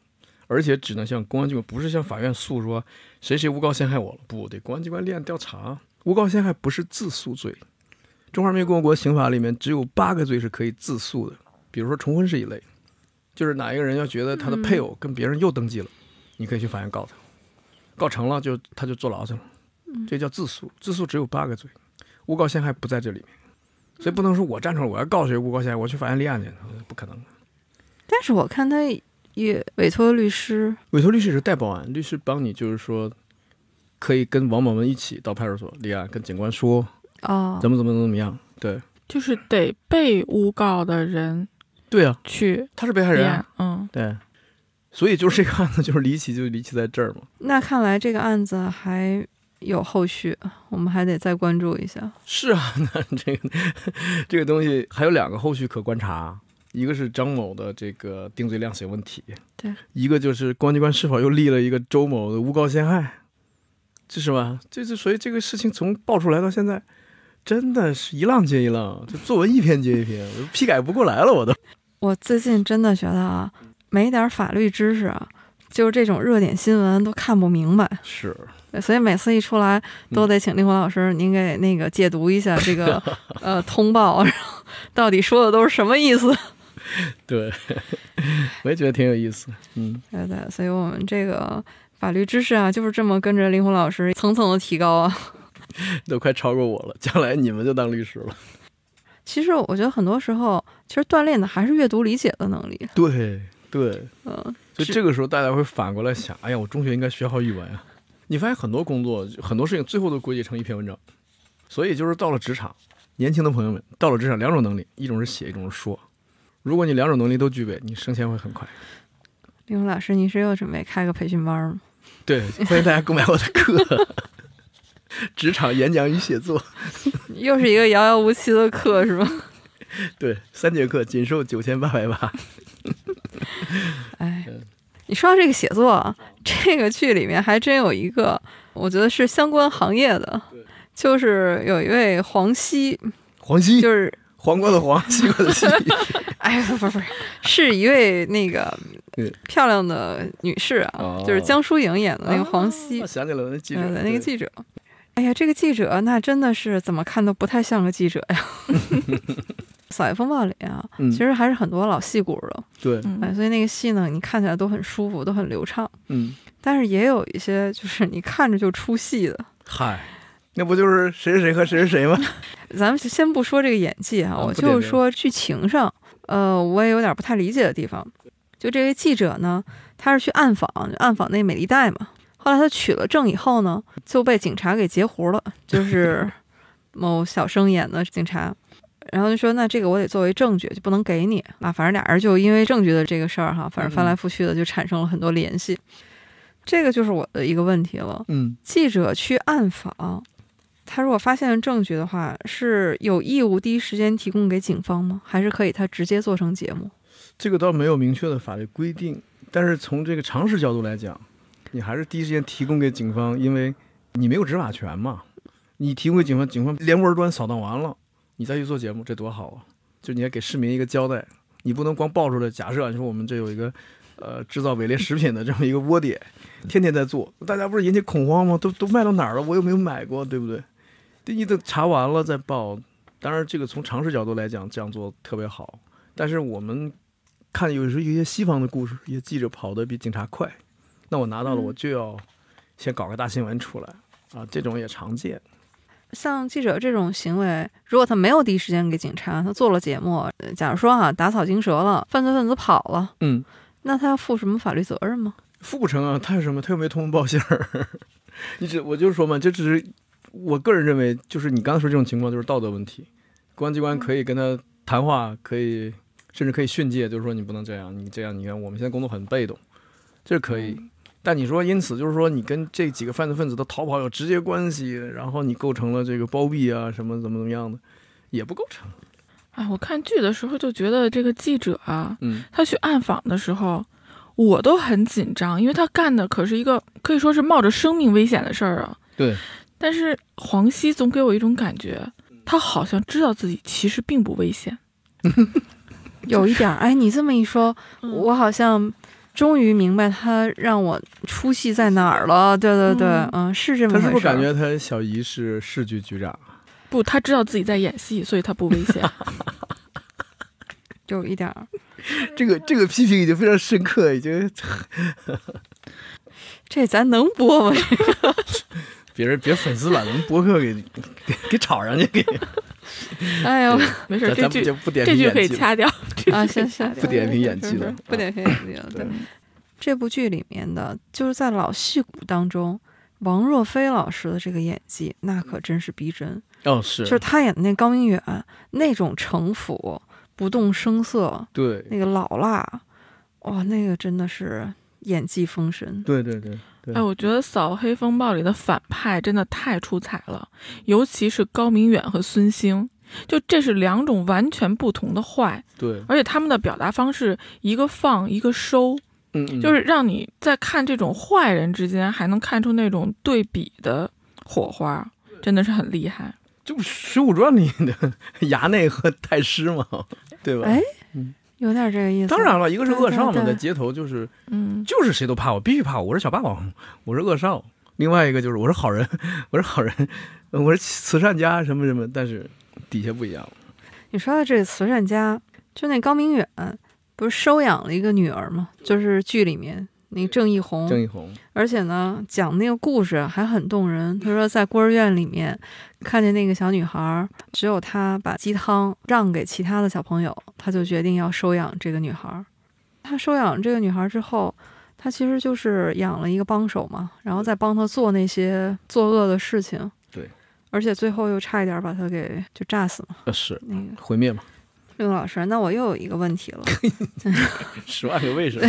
而且只能向公安机关，不是向法院诉说谁谁诬告陷害我了，不得公安机关立案调查。诬告陷害不是自诉罪，中华人民共和国刑法里面只有八个罪是可以自诉的，比如说重婚是一类，就是哪一个人要觉得他的配偶跟别人又登记了，你可以去法院告他，告成了就他就坐牢去了，这叫自诉。自诉只有八个罪，诬告陷害不在这里面。所以不能说我站出来我要告谁诬告陷害，我去法院立案去，不可能。但是我看他也委托律师，委托律师是代报案，律师帮你就是说，可以跟王某文一起到派出所立案，跟警官说哦，怎么怎么怎么样。对就是得被诬告的人对啊，去他是被害人啊、嗯，对，所以就是这个案子就是离奇，就离奇在这儿嘛。那看来这个案子还有后续，我们还得再关注一下。是啊，[laughs] 那这个这个东西还有两个后续可观察，一个是张某的这个定罪量刑问题，对，一个就是公安机关是否又立了一个周某的诬告陷害，这是吧？这是所以这个事情从爆出来到现在，真的是一浪接一浪，这作文一篇接一篇，批改不过来了，我都。我最近真的觉得啊，没点法律知识啊，就是这种热点新闻都看不明白，是，所以每次一出来都得请令狐老师您给那个解读一下这个 [laughs] 呃通报，然后到底说的都是什么意思？对，我也觉得挺有意思。嗯，对对，所以我们这个法律知识啊，就是这么跟着令狐老师层层的提高啊。[laughs] 都快超过我了，将来你们就当律师了。其实我觉得很多时候，其实锻炼的还是阅读理解的能力。对对，嗯，所以这个时候大家会反过来想，哎呀，我中学应该学好语文啊。你发现很多工作、很多事情最后都归结成一篇文章，所以就是到了职场，年轻的朋友们到了职场，两种能力，一种是写，一种是说。如果你两种能力都具备，你升迁会很快。令狐老师，你是又准备开个培训班吗？对，欢迎大家购买我的课，职场演讲与写作。[laughs] 又是一个遥遥无期的课是吗？[laughs] 对，三节课仅售九千八百八。[laughs] 哎，你说到这个写作啊，这个剧里面还真有一个我觉得是相关行业的，就是有一位黄西，黄西就是黄瓜的黄，西瓜的西，哎，不不不是，是一位那个漂亮的女士啊，哦就是江疏影演的那个黄西啊，想起来了，那记者，呃，那个记者。哎呀，这个记者那真的是怎么看都不太像个记者呀。[laughs]《扫黑风暴》里啊，嗯其实还是很多老戏骨的，对，哎，嗯，所以那个戏呢，你看起来都很舒服，都很流畅。嗯，但是也有一些就是你看着就出戏的。嗨，那不就是谁是谁和谁是谁吗？[laughs] 咱们先不说这个演技哈、啊我就是说剧情上，呃，我也有点不太理解的地方。就这位记者呢，他是去暗访，暗访那美丽贷嘛。后来他取了证以后呢，就被警察给截胡了，[laughs] 就是某小生演的警察。然后就说，那这个我得作为证据，就不能给你啊。反正俩人就因为证据的这个事儿哈，反正翻来覆去的就产生了很多联系。这个就是我的一个问题了。嗯，记者去暗访，他如果发现了证据的话，是有义务第一时间提供给警方吗？还是可以他直接做成节目？这个倒没有明确的法律规定，但是从这个常识角度来讲，你还是第一时间提供给警方，因为你没有执法权嘛。你提供给警方，警方连窝端扫荡完了，你再去做节目，这多好啊！就你要给市民一个交代，你不能光爆出来。假设你说我们这有一个呃制造伪劣食品的这么一个窝点，天天在做，大家不是引起恐慌吗？都都卖到哪儿了？我又没有买过，对不对？对，你等查完了再报。当然，这个从常识角度来讲，这样做特别好。但是我们看有时候有一些西方的故事，一些记者跑得比警察快，那我拿到了，嗯我就要先搞个大新闻出来啊，这种也常见。像记者这种行为，如果他没有第一时间给警察，他做了节目，呃假如说哈、打草惊蛇了，犯罪分子跑了，嗯，那他要负什么法律责任吗？负不成啊，他有什么？他又没通风报信儿。[laughs] 你只我就是说嘛，这只是我个人认为，就是你刚才说这种情况就是道德问题，公安机关可以跟他谈话，可以甚至可以训诫，就是说你不能这样，你这样，你看我们现在工作很被动，这是可以。但你说因此就是说你跟这几个犯罪分子的逃跑有直接关系，然后你构成了这个包庇啊什么怎么怎么样的，也不构成。哎，我看剧的时候就觉得这个记者啊，嗯他去暗访的时候，我都很紧张，因为他干的可是一个可以说是冒着生命危险的事儿啊。对。但是黄西总给我一种感觉，他好像知道自己其实并不危险。[laughs] 有一点儿，哎，你这么一说，嗯我好像终于明白他让我出戏在哪儿了。对对对，嗯嗯，是这么他回事儿。是不是感觉他小姨是市局局长？不，他知道自己在演戏，所以他不危险。有一点儿？这个这个批评已经非常深刻，已经这咱能播吗？[laughs] 别人别粉丝了，咱们博客给给给炒上去，给 [laughs] 哎呦，没事，这句就不点这句可以。掐掉。[laughs] 啊，行行，不点评演技了不点评演技了。对，这部剧里面的，就是在老戏骨当中，王若飞老师的这个演技，那可真是逼真。哦，是就是他演的那高明远那种城府、不动声色，对那个老辣，哇，那个真的是演技封神。对对对对，哎，我觉得《扫黑风暴》里的反派真的太出彩了，尤其是高明远和孙兴，就这是两种完全不同的坏，对，而且他们的表达方式一个放一个收，嗯嗯，就是让你在看这种坏人之间还能看出那种对比的火花，真的是很厉害。这不《水浒传》里的 [laughs] 衙内和太师嘛，对吧？哎，有点这个意思。当然了，一个是恶少嘛，在街头就是嗯，就是谁都怕我，必须怕我，我是小霸王，我是恶少。另外一个就是我是好人，我是好人，我是慈善家什么什么，但是底下不一样。你说到这个慈善家，就那高明远不是收养了一个女儿吗？就是剧里面那个郑义红，郑义红，而且呢，讲那个故事还很动人。他说，在孤儿院里面看见那个小女孩，只有他把鸡汤让给其他的小朋友，他就决定要收养这个女孩。他收养这个女孩之后，他其实就是养了一个帮手嘛，然后再帮他做那些作恶的事情。对，而且最后又差一点把他给就炸死嘛。呃是那个毁灭嘛，[laughs] 陆老师，那我又有一个问题了。[laughs] 十万个为什么？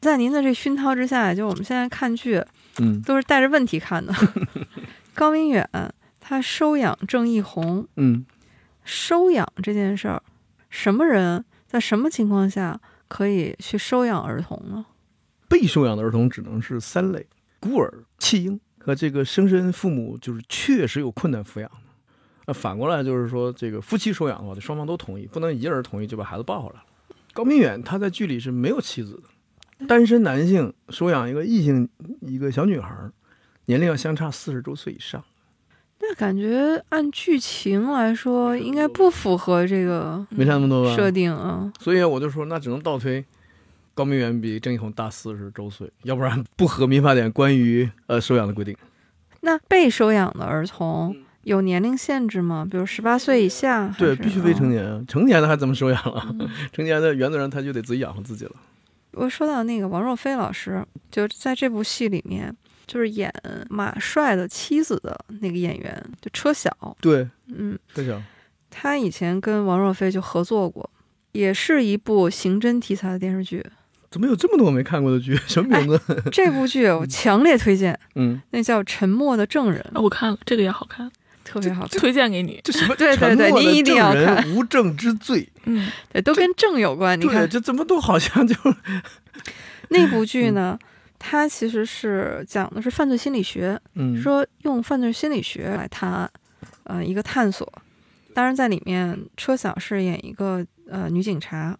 在您的这熏陶之下，就我们现在看剧，嗯都是带着问题看的。[laughs] 高明远他收养郑义红，嗯，收养这件事儿，什么人在什么情况下可以去收养儿童呢？被收养的儿童只能是三类：孤儿、弃婴和这个生身父母就是确实有困难抚养的。那反过来就是说，这个夫妻收养的话，双方都同意，不能一人同意就把孩子抱回来了。高明远他在剧里是没有妻子的，单身男性收养一个异性一个小女孩，年龄要相差四十周岁以上。那感觉按剧情来说，应该不符合这个没差那么多吧？设定啊。所以我就说，那只能倒推，高明远比郑一红大四十周岁，要不然不合民法典关于呃收养的规定。那被收养的儿童有年龄限制吗？比如十八岁以下？对，必须未成年。啊！成年的还怎么收养了？[laughs] 成年的原则上他就得自己养活自己了。我说到那个王若飞老师，就在这部戏里面。就是演马帅的妻子的那个演员，就车晓。对，嗯，车晓，他以前跟王若飞就合作过，也是一部刑侦题材的电视剧。怎么有这么多我没看过的剧？[laughs] 什么名字？这部剧我强烈推荐。嗯，那叫《沉默的证人》。我看了，这个也好看，特别好，推荐给你。这什么？对对对，您一定要看。无证之罪。嗯，对，都跟证有关。你看，这怎么都好像就 [laughs] 那部剧呢？它其实是讲的是犯罪心理学，嗯，说用犯罪心理学来探案，呃，一个探索。当然，在里面车晓饰演一个呃女警察，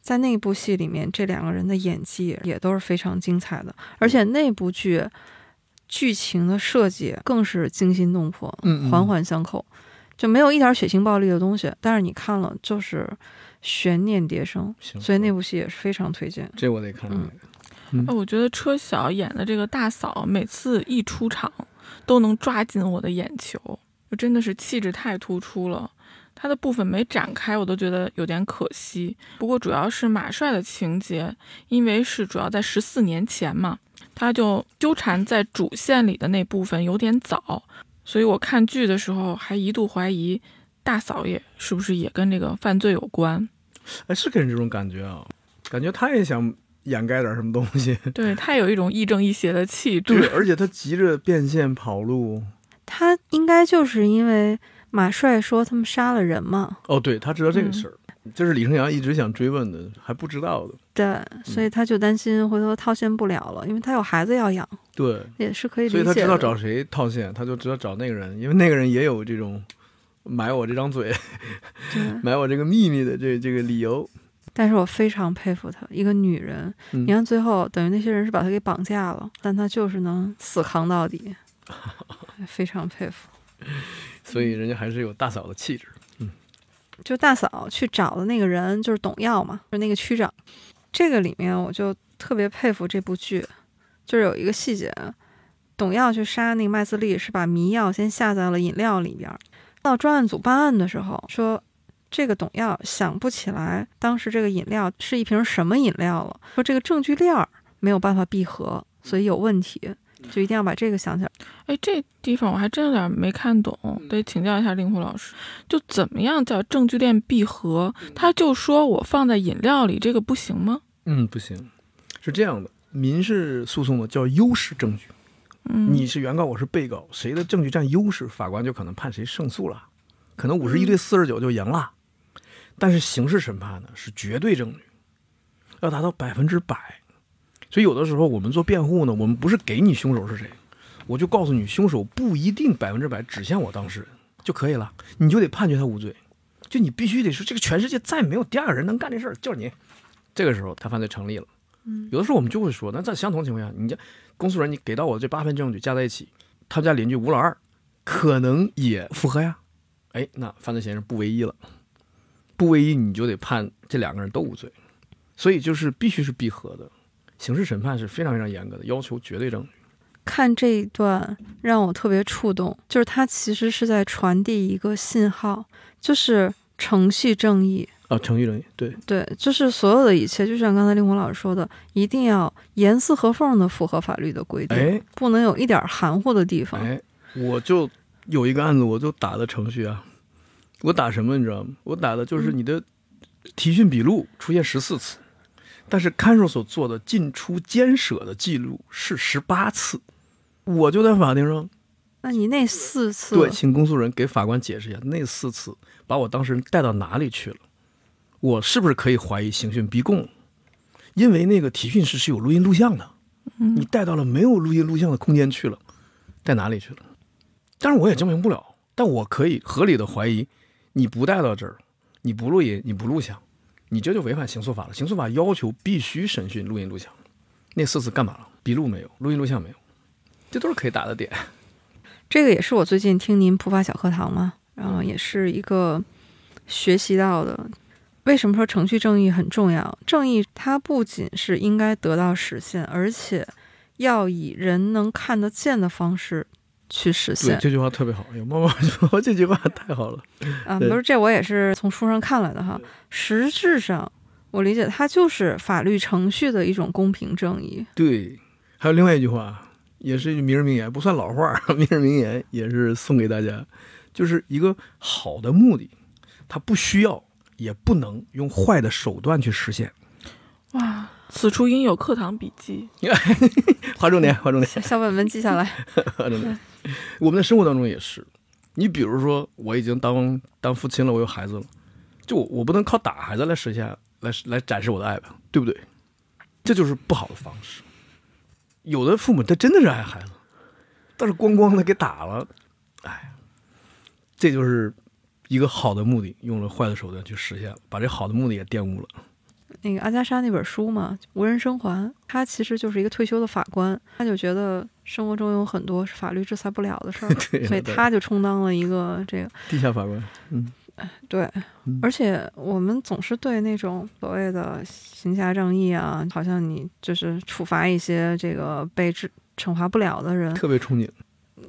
在那部戏里面，这两个人的演技也都是非常精彩的，而且那部剧剧情的设计更是惊心动魄，嗯，环环相扣，就没有一点血腥暴力的东西，但是你看了就是悬念迭生，所以那部戏也是非常推荐。这我得看。哎，我觉得车晓演的这个大嫂，每次一出场都能抓紧我的眼球，就真的是气质太突出了。他的部分没展开，我都觉得有点可惜。不过主要是马帅的情节，因为是主要在十四年前嘛，他就纠缠在主线里的那部分有点早，所以我看剧的时候还一度怀疑大嫂也是不是也跟这个犯罪有关。哎，是给人这种感觉啊，感觉他也想。掩盖点什么东西？[laughs] [laughs] 对他有一种亦正亦邪的气质。对，而且他急着变现跑路。他应该就是因为马帅说他们杀了人嘛。哦，对，他知道这个事儿，这是李成阳一直想追问的，还不知道的。对，所以他就担心回头套现不了了，因为他有孩子要养。对，也是可以理解。所以他知道找谁套现，他就知道找那个人，因为那个人也有这种买我这张嘴、[laughs] 买我这个秘密的这这个理由。但是我非常佩服她，一个女人。你看最后，等于那些人是把她给绑架了，但她就是能死扛到底，[laughs] 非常佩服。所以人家还是有大嫂的气质。就大嫂去找的那个人就是董耀嘛，就那个区长。这个里面我就特别佩服这部剧，就是有一个细节，董耀去杀那个麦斯利是把迷药先下在了饮料里边，到专案组办案的时候说。这个董耀想不起来当时这个饮料是一瓶什么饮料了，说这个证据链没有办法闭合，所以有问题，就一定要把这个想起来。哎，这地方我还真有点没看懂，得请教一下令狐老师，就怎么样叫证据链闭合？他就说我放在饮料里，这个不行吗？嗯，不行，是这样的，民事诉讼的叫优势证据，嗯，你是原告，我是被告，谁的证据占优势，法官就可能判谁胜诉了，可能五十一对四十九就赢了。但是刑事审判呢是绝对证据，要达到百分之百，所以有的时候我们做辩护呢，我们不是给你凶手是谁，我就告诉你凶手不一定百分之百指向我当事人就可以了，你就得判决他无罪，就你必须得说这个全世界再没有第二个人能干这事儿，就是你，这个时候他犯罪成立了。嗯，有的时候我们就会说，那在相同情况下，你家公诉人你给到我这八份证据加在一起，他们家邻居吴老二可能也符合呀，哎，那犯罪嫌疑人不唯一了。不唯一，你就得判这两个人都无罪，所以就是必须是闭合的。刑事审判是非常非常严格的，要求绝对证据。看这一段让我特别触动，就是他其实是在传递一个信号，就是程序正义啊，程序正义，对对，就是所有的一切，就像刚才令狐老师说的，一定要严丝合缝的符合法律的规定，哎，不能有一点含糊的地方。哎，我就有一个案子，我就打的程序啊。我打什么你知道吗？我打的就是你的提讯笔录出现十四次，但是看守所做的进出监舍的记录是十八次，我就在法庭上。那你那四次？对，请公诉人给法官解释一下，那四次把我当事人带到哪里去了？我是不是可以怀疑刑讯逼供？因为那个提讯室是有录音录像的，你带到了没有录音录像的空间去了，带哪里去了？但是我也证明不了，但我可以合理的怀疑，你不带到这儿，你不录音，你不录像，你这就违反刑诉法了。刑诉法要求必须审讯录音录像，那四次干嘛了？笔录没有，录音录像没有，这都是可以打的点。[laughs] 这个也是我最近听您普法小课堂嘛，然后也是一个学习到的。为什么说程序正义很重要？正义它不仅是应该得到实现，而且要以人能看得见的方式去实，现。这句话特别好。哎呦，妈妈说 [laughs] 这句话太好了。啊，对不是，这我也是从书上看来的哈。实质上，我理解它就是法律程序的一种公平正义。对，还有另外一句话，也是一句名人名言，不算老话，[laughs] 名人名言也是送给大家，就是一个好的目的，它不需要也不能用坏的手段去实现。哇，此处应有课堂笔记。[laughs] 划重点，[laughs] 划重点，小小本本记下来。[laughs] 划重点。我们的生活当中也是，你比如说，我已经当当父亲了，我有孩子了，就我我不能靠打孩子来实现，来来展示我的爱吧，对不对？这就是不好的方式。有的父母他真的是爱孩子，但是咣咣的给打了，哎，这就是一个好的目的用了坏的手段去实现了，把这好的目的也玷污了。那个阿加莎那本书嘛，《无人生还》，他其实就是一个退休的法官，他就觉得生活中有很多是法律制裁不了的事儿，[laughs] 对，所以他就充当了一个这个地下法官，嗯，对嗯。而且我们总是对那种所谓的行侠仗义啊，好像你就是处罚一些这个被治惩罚不了的人，特别憧憬。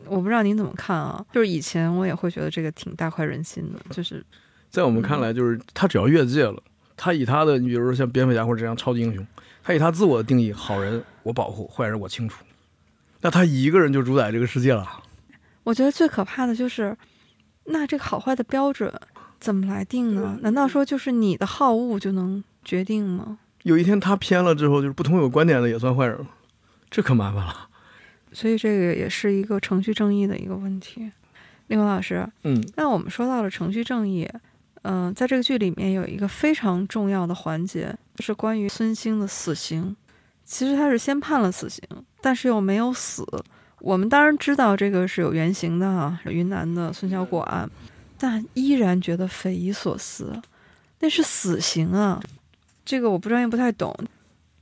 我不知道您怎么看啊？就是以前我也会觉得这个挺大快人心的，就是在我们看来，就是他只要越界了，他以他的，你比如说像蝙蝠侠或者这样超级英雄，他以他自我的定义，好人我保护，坏人我清除，那他一个人就主宰这个世界了。我觉得最可怕的就是，那这个好坏的标准怎么来定呢？难道说就是你的好恶就能决定吗？有一天他偏了之后，就是不同有观点的也算坏人了，这可麻烦了。所以这个也是一个程序正义的一个问题。另外，老师，嗯，那我们说到了程序正义，嗯、在这个剧里面有一个非常重要的环节，是关于孙兴的死刑。其实他是先判了死刑，但是又没有死。我们当然知道这个是有原型的哈、云南的孙小果案，但依然觉得匪夷所思。那是死刑啊，这个我不专业不太懂。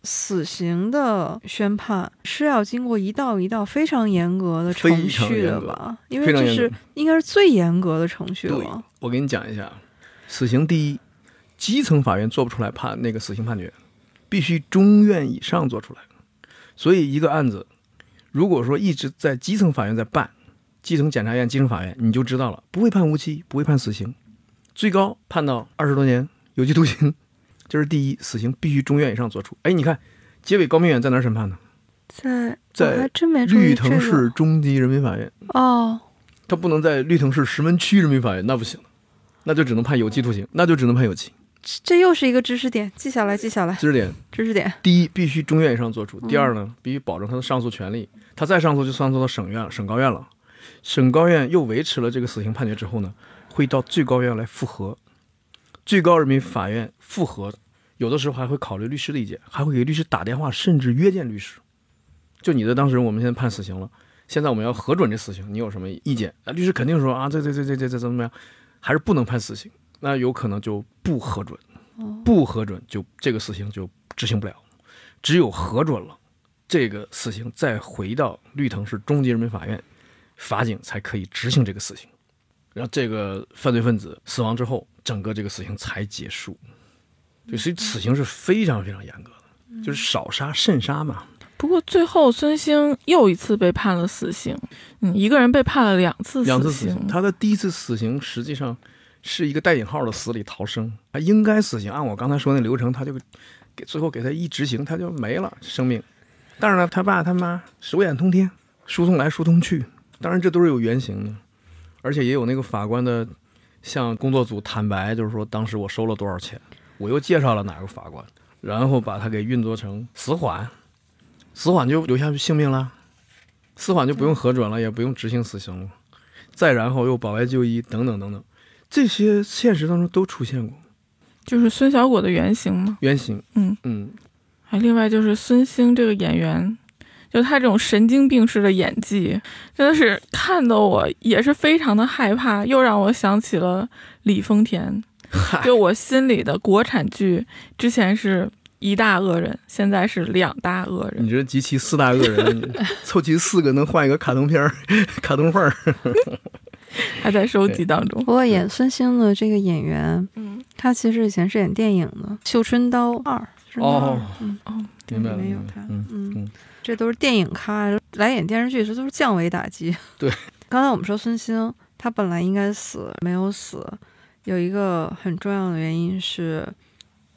死刑的宣判是要经过一道一道非常严格的程序的吧？因为这是应该是最严格的程序了。我给你讲一下，死刑第一，基层法院做不出来判那个死刑判决，必须中院以上做出来。所以一个案子，如果说一直在基层法院在办，基层检察院、基层法院，你就知道了，不会判无期，不会判死刑，最高判到二十多年有期徒刑。这是第一，死刑必须中院以上做出。哎，你看，结尾高明远在哪儿审判呢？在在绿藤市中级人民法院，哦，他不能在绿藤市石门区人民法院，那不行，那就只能判有期徒刑，那就只能判有期。这这又是一个知识点，记下来，记下来，知识点知识点。第一，必须中院以上作出；第二嗯呢，必须保证他的上诉权利。他再上诉就上诉到省院了、省高院了。省高院又维持了这个死刑判决之后呢，会到最高院来复核。最高人民法院复核，有的时候还会考虑律师的意见，还会给律师打电话，甚至约见律师。就你的当事人，我们现在判死刑了，现在我们要核准这死刑，你有什么意见？啊，律师肯定说啊，这这这这这这怎么怎么样，还是不能判死刑，那有可能就不核准。不核准就这个死刑就执行不了，只有核准了，这个死刑再回到绿藤市中级人民法院，法警才可以执行这个死刑。然后这个犯罪分子死亡之后，整个这个死刑才结束。对，所以死刑是非常非常严格的，就是少杀慎杀嘛。不过最后孙兴又一次被判了死刑，嗯，一个人被判了两次两次死刑，他的第一次死刑实际上是一个带引号的死里逃生，他应该死刑，按我刚才说那流程，他就给最后给他一执行，他就没了生命。但是呢，他爸他妈手眼通天，疏通来疏通去，当然这都是有原型的，而且也有那个法官的向工作组坦白，就是说当时我收了多少钱，我又介绍了哪个法官，然后把他给运作成死缓，死缓就留下性命了，死缓就不用核准了，也不用执行死刑了。再然后又保外就医等等等等，这些现实当中都出现过就是孙小果的原型吗。原型。嗯嗯，还另外就是孙兴这个演员，就他这种神经病式的演技，真的是看得我也是非常的害怕，又让我想起了李丰田。就我心里的国产剧，之前是一大恶人，现在是两大恶人。你这集齐四大恶人，凑齐四个能换一个卡通片儿、[laughs] 卡通范儿。[laughs] 还在收集当中。不过演孙兴的这个演员，嗯，他其实以前是演电影的《绣春刀二》是吗？哦嗯哦，对，明白了没有他，嗯嗯嗯这都是电影咖来演电视剧，这都是降维打击。对，刚才我们说孙兴，他本来应该死，没有死，有一个很重要的原因是，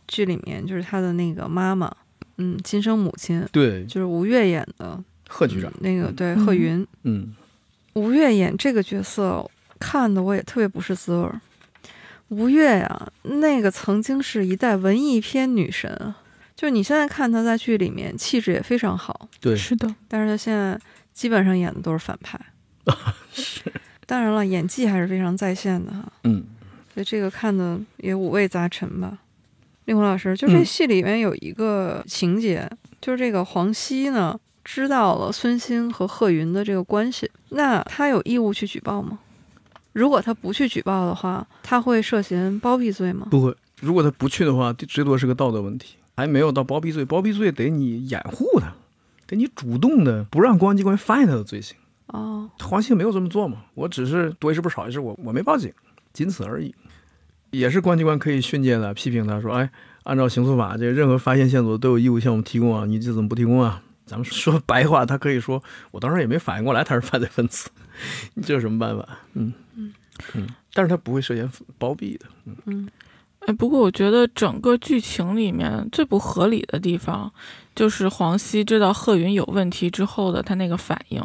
剧里面就是他的那个妈妈，嗯，亲生母亲，对，就是吴越演的贺局长，那个对嗯贺云，嗯，吴越演这个角色，看的我也特别不是滋味儿。吴越呀，那个曾经是一代文艺片女神啊，就是你现在看她在剧里面气质也非常好，对，是的，但是她现在基本上演的都是反派。[laughs] 是 [laughs] 当然了，演技还是非常在线的哈，嗯，所以这个看的也五味杂陈吧。令狐老师，就这嗯戏里面有一个情节，就是这个黄熙呢知道了孙兴和贺云的这个关系，那他有义务去举报吗？如果他不去举报的话，他会涉嫌包庇罪吗？不会。如果他不去的话，最多是个道德问题，还没有到包庇罪。包庇罪得你掩护他，得你主动的不让公安机关发现他的罪行。哦，黄兴没有这么做嘛，我只是多一事不少一事，我我没报警，仅此而已。也是公安机关可以训诫的、批评他说，哎，按照刑诉法，这任何发现线索都有义务向我们提供啊，你这怎么不提供啊？咱们说白话，他可以说，我当时也没反应过来他是犯罪分子，你这有什么办法？嗯嗯，但是他不会涉嫌包庇的。嗯嗯哎，不过我觉得整个剧情里面最不合理的地方，就是黄熙知道贺云有问题之后的他那个反应。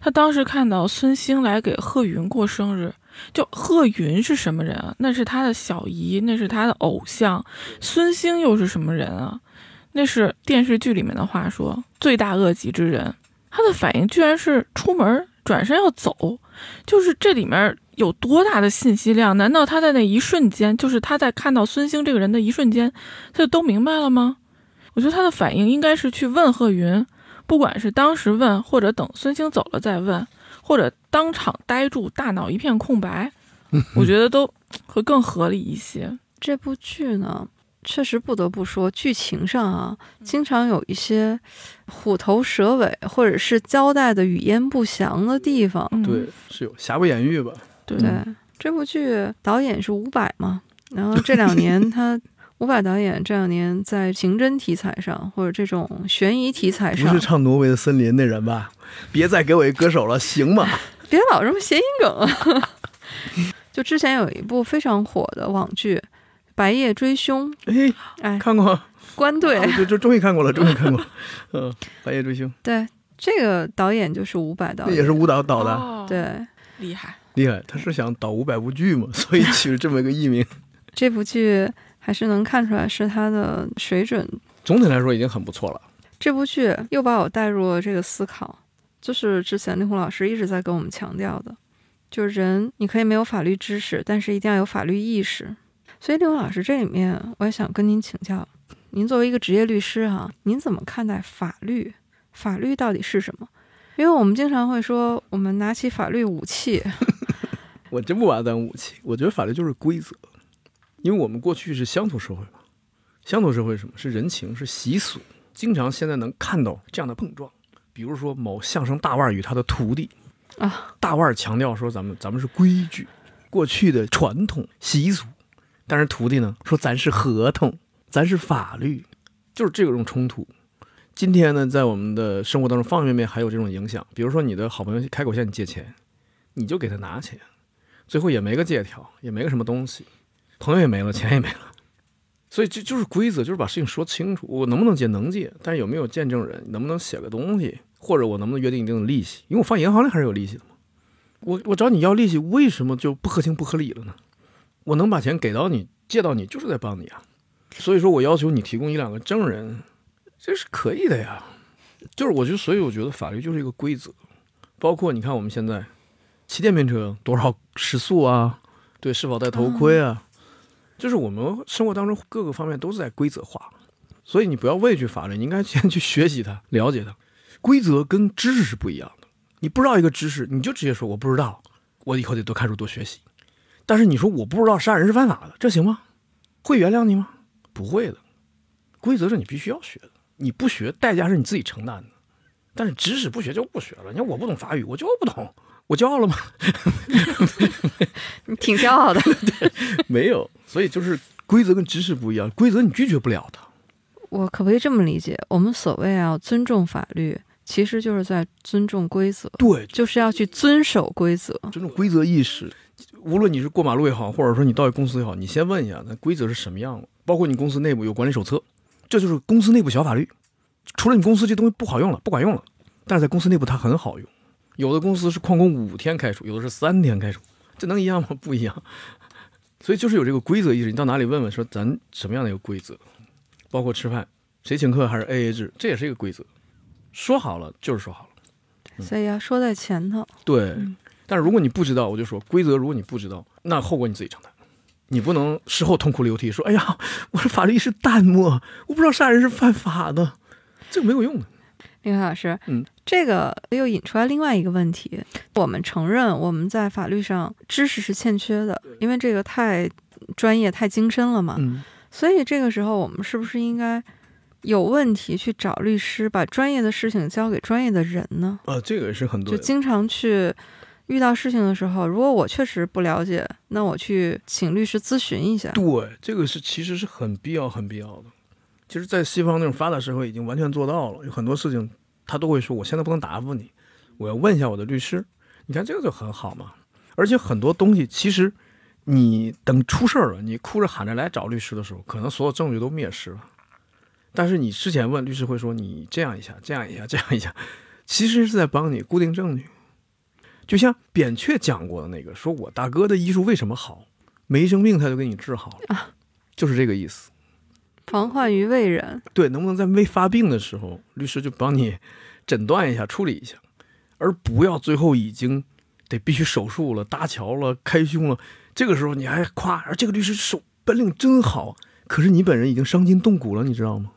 他当时看到孙兴来给贺云过生日，就贺云是什么人啊？那是他的小姨，那是他的偶像。孙兴又是什么人啊？那是电视剧里面的话说，罪大恶极之人。他的反应居然是出门转身要走，就是这里面有多大的信息量？难道他在那一瞬间，就是他在看到孙兴这个人的一瞬间，他就都明白了吗？我觉得他的反应应该是去问贺云，不管是当时问，或者等孙兴走了再问，或者当场呆住，大脑一片空白，我觉得都会更合理一些。这部剧呢，确实不得不说，剧情上啊，经常有一些虎头蛇尾，或者是交代的语焉不详的地方。嗯，对，是有瑕不掩瑜吧？对对，这部剧导演是伍佰嘛，然后这两年他伍佰导演这两年在刑侦题材上或者这种悬疑题材上不是，唱《挪威的森林》那人吧？别再给我一歌手了，行吗？[laughs] 别老这么谐音梗啊！[laughs] 就之前有一部非常火的网剧《白夜追凶》，哎，哎，看过，[laughs] 关队，啊就就终于看过了，终于看过。嗯，《白夜追凶》对，这个导演就是伍佰导演，那也是舞蹈导的，哦，对。厉害。厉害。他是想导五百部剧嘛，所以取了这么一个艺名。这部剧还是能看出来是他的水准。总体来说已经很不错了。这部剧又把我带入了这个思考，就是之前令狐老师一直在跟我们强调的，就是人你可以没有法律知识，但是一定要有法律意识。所以令狐老师这里面，我也想跟您请教，您作为一个职业律师哈、您怎么看待法律？法律到底是什么？因为我们经常会说，我们拿起法律武器 [laughs] [laughs] 我真不把它当武器，我觉得法律就是规则，因为我们过去是乡土社会嘛，乡土社会是什么？是人情，是习俗，经常现在能看到这样的碰撞。比如说某相声大腕儿与他的徒弟啊，大腕儿强调说咱们咱们是规矩，过去的传统习俗，但是徒弟呢说咱是合同，咱是法律，就是这种冲突。今天呢，在我们的生活当中方方面面还有这种影响。比如说，你的好朋友开口向你借钱，你就给他拿钱，最后也没个借条，也没个什么东西，朋友也没了，钱也没了。所以这就是规则，就是把事情说清楚。我能不能借能借，但是有没有见证人，能不能写个东西，或者我能不能约定一定的利息？因为我放银行里还是有利息的嘛。我我找你要利息，为什么就不合情不合理了呢？我能把钱给到你，借到你，就是在帮你啊。所以说我要求你提供一两个证人，这是可以的呀。就是我觉得，所以我觉得法律就是一个规则，包括你看我们现在骑电瓶车多少时速啊，对，是否戴头盔啊，就是我们生活当中各个方面都是在规则化。所以你不要畏惧法律，你应该先去学习它，了解它。规则跟知识是不一样的。你不知道一个知识，你就直接说我不知道，我以后得多看书多学习。但是你说我不知道杀人是犯法的，这行吗？会原谅你吗？不会的。规则是你必须要学的，你不学代价是你自己承担的。但是知识不学就不学了。你看我不懂法语，我就不懂，我骄傲了吗？你 [laughs] [laughs] 挺骄傲的。[laughs] 没有，所以就是规则跟知识不一样，规则你拒绝不了的。我可不可以这么理解？我们所谓要尊重法律，其实就是在尊重规则，对，就是要去遵守规则。尊重规则意识。无论你是过马路也好，或者说你到一公司也好，你先问一下那规则是什么样的。包括你公司内部有管理手册，这就是公司内部小法律。除了你公司这东西不好用了，不管用了，但是在公司内部它很好用。有的公司是旷工五天开除，有的是三天开除，这能一样吗？不一样。所以就是有这个规则意识，你到哪里问问说咱什么样的一个规则，包括吃饭谁请客还是 A A 制，这也是一个规则。说好了就是说好了，所以要说在前头。对。嗯但是如果你不知道，我就说规则，如果你不知道，那后果你自己承担。你不能事后痛哭流涕说：“哎呀，我的法律意识淡漠，我不知道杀人是犯法的。”这个没有用的。林凯老师，嗯，这个又引出来另外一个问题。我们承认我们在法律上知识是欠缺的，因为这个太专业、太精深了嘛。嗯，所以这个时候，我们是不是应该有问题去找律师，把专业的事情交给专业的人呢？啊，这个也是很多就经常去遇到事情的时候，如果我确实不了解，那我去请律师咨询一下。对，这个是其实是很必要、很必要的。其实，在西方那种发达社会已经完全做到了，有很多事情他都会说：“我现在不能答复你，我要问一下我的律师。”你看这个就很好嘛。而且很多东西，其实你等出事儿了，你哭着喊着来找律师的时候，可能所有证据都灭失了。但是你之前问律师会说：“你这样一下，这样一下，这样一下。”其实是在帮你固定证据。就像扁鹊讲过的那个，说我大哥的医术为什么好，没生病他就给你治好了，就是这个意思。防患于未然。对，能不能在没发病的时候，律师就帮你诊断一下、处理一下，而不要最后已经得必须手术了、搭桥了、开胸了，这个时候你还夸，而这个律师手本领真好，可是你本人已经伤筋动骨了，你知道吗？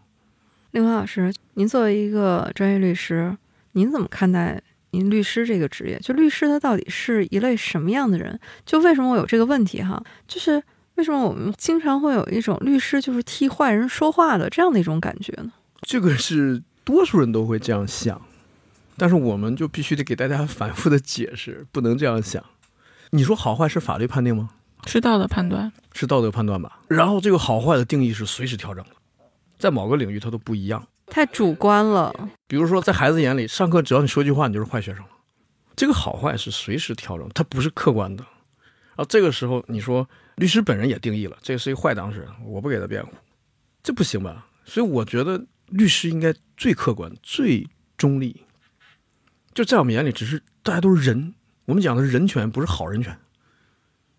令华老师，您作为一个专业律师，您怎么看待您律师这个职业？就律师他到底是一类什么样的人？就为什么我有这个问题哈？就是为什么我们经常会有一种律师就是替坏人说话的这样的一种感觉呢？这个是多数人都会这样想，但是我们就必须得给大家反复的解释，不能这样想。你说好坏是法律判定吗？是道德判断。是道德判断吧。然后这个好坏的定义是随时调整的，在某个领域它都不一样。太主观了。比如说，在孩子眼里，上课只要你说句话，你就是坏学生了。这个好坏是随时调整，它不是客观的。然后这个时候，你说律师本人也定义了，这个是一个坏当事人，我不给他辩护，这不行吧？所以我觉得律师应该最客观、最中立。就在我们眼里，只是大家都是人，我们讲的是人权，不是好人权。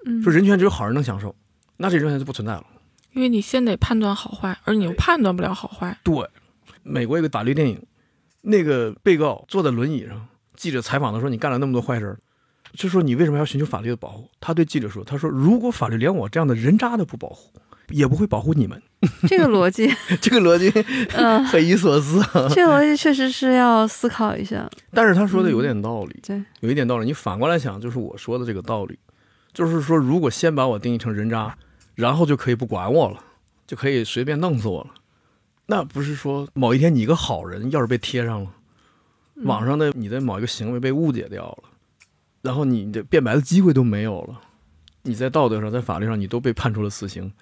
嗯，说人权只有好人能享受，那这人权就不存在了。因为你先得判断好坏，而你又判断不了好坏。对，美国一个法律电影，那个被告坐在轮椅上，记者采访他说：“你干了那么多坏事儿，就说你为什么要寻求法律的保护？”他对记者说：“他说如果法律连我这样的人渣都不保护，也不会保护你们。这个逻辑，[laughs] 这个逻辑嗯、[laughs] 匪夷所思啊。这个逻辑确实是要思考一下。但是他说的有点道理，对，有一点道理。你反过来想，就是我说的这个道理，就是说，如果先把我定义成人渣，然后就可以不管我了，就可以随便弄死我了，那不是说某一天你一个好人要是被贴上了，网上的你的某一个行为被误解掉了，然后你的辩白的机会都没有了，你在道德上、在法律上你都被判处了死刑，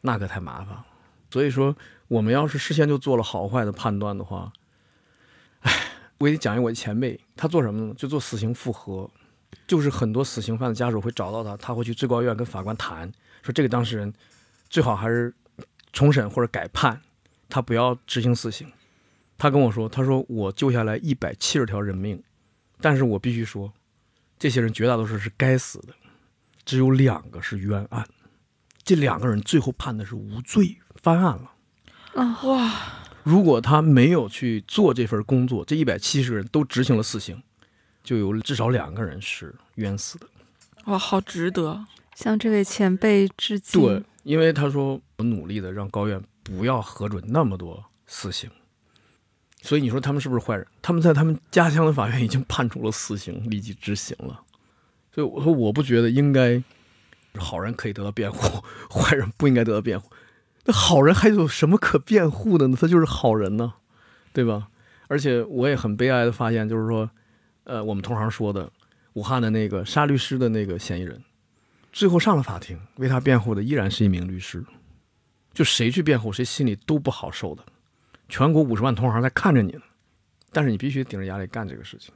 那可太麻烦了。所以说，我们要是事先就做了好坏的判断的话，唉，我给你讲一我的前辈，他做什么呢？就做死刑复核，就是很多死刑犯的家属会找到他，他会去最高院跟法官谈，说这个当事人最好还是重审或者改判，他不要执行死刑。他跟我说，他说我救下来一百七十条人命，但是我必须说，这些人绝大多数是该死的，只有两个是冤案，这两个人最后判的是无罪，翻案了。啊、哇，如果他没有去做这份工作，这一百七十个人都执行了死刑，就有至少两个人是冤死的。哇，好值得。向这位前辈致敬。对，因为他说我努力的让高院不要核准那么多死刑，所以你说他们是不是坏人？他们在他们家乡的法院已经判处了死刑，立即执行了。所以我说，我不觉得应该好人可以得到辩护，坏人不应该得到辩护。那好人还有什么可辩护的呢？他就是好人呢，对吧？而且我也很悲哀的发现，就是说，呃，我们同行说的，武汉的那个杀律师的那个嫌疑人，最后上了法庭，为他辩护的依然是一名律师。就谁去辩护，谁心里都不好受的。全国五十万同行在看着你呢，但是你必须顶着压力干这个事情。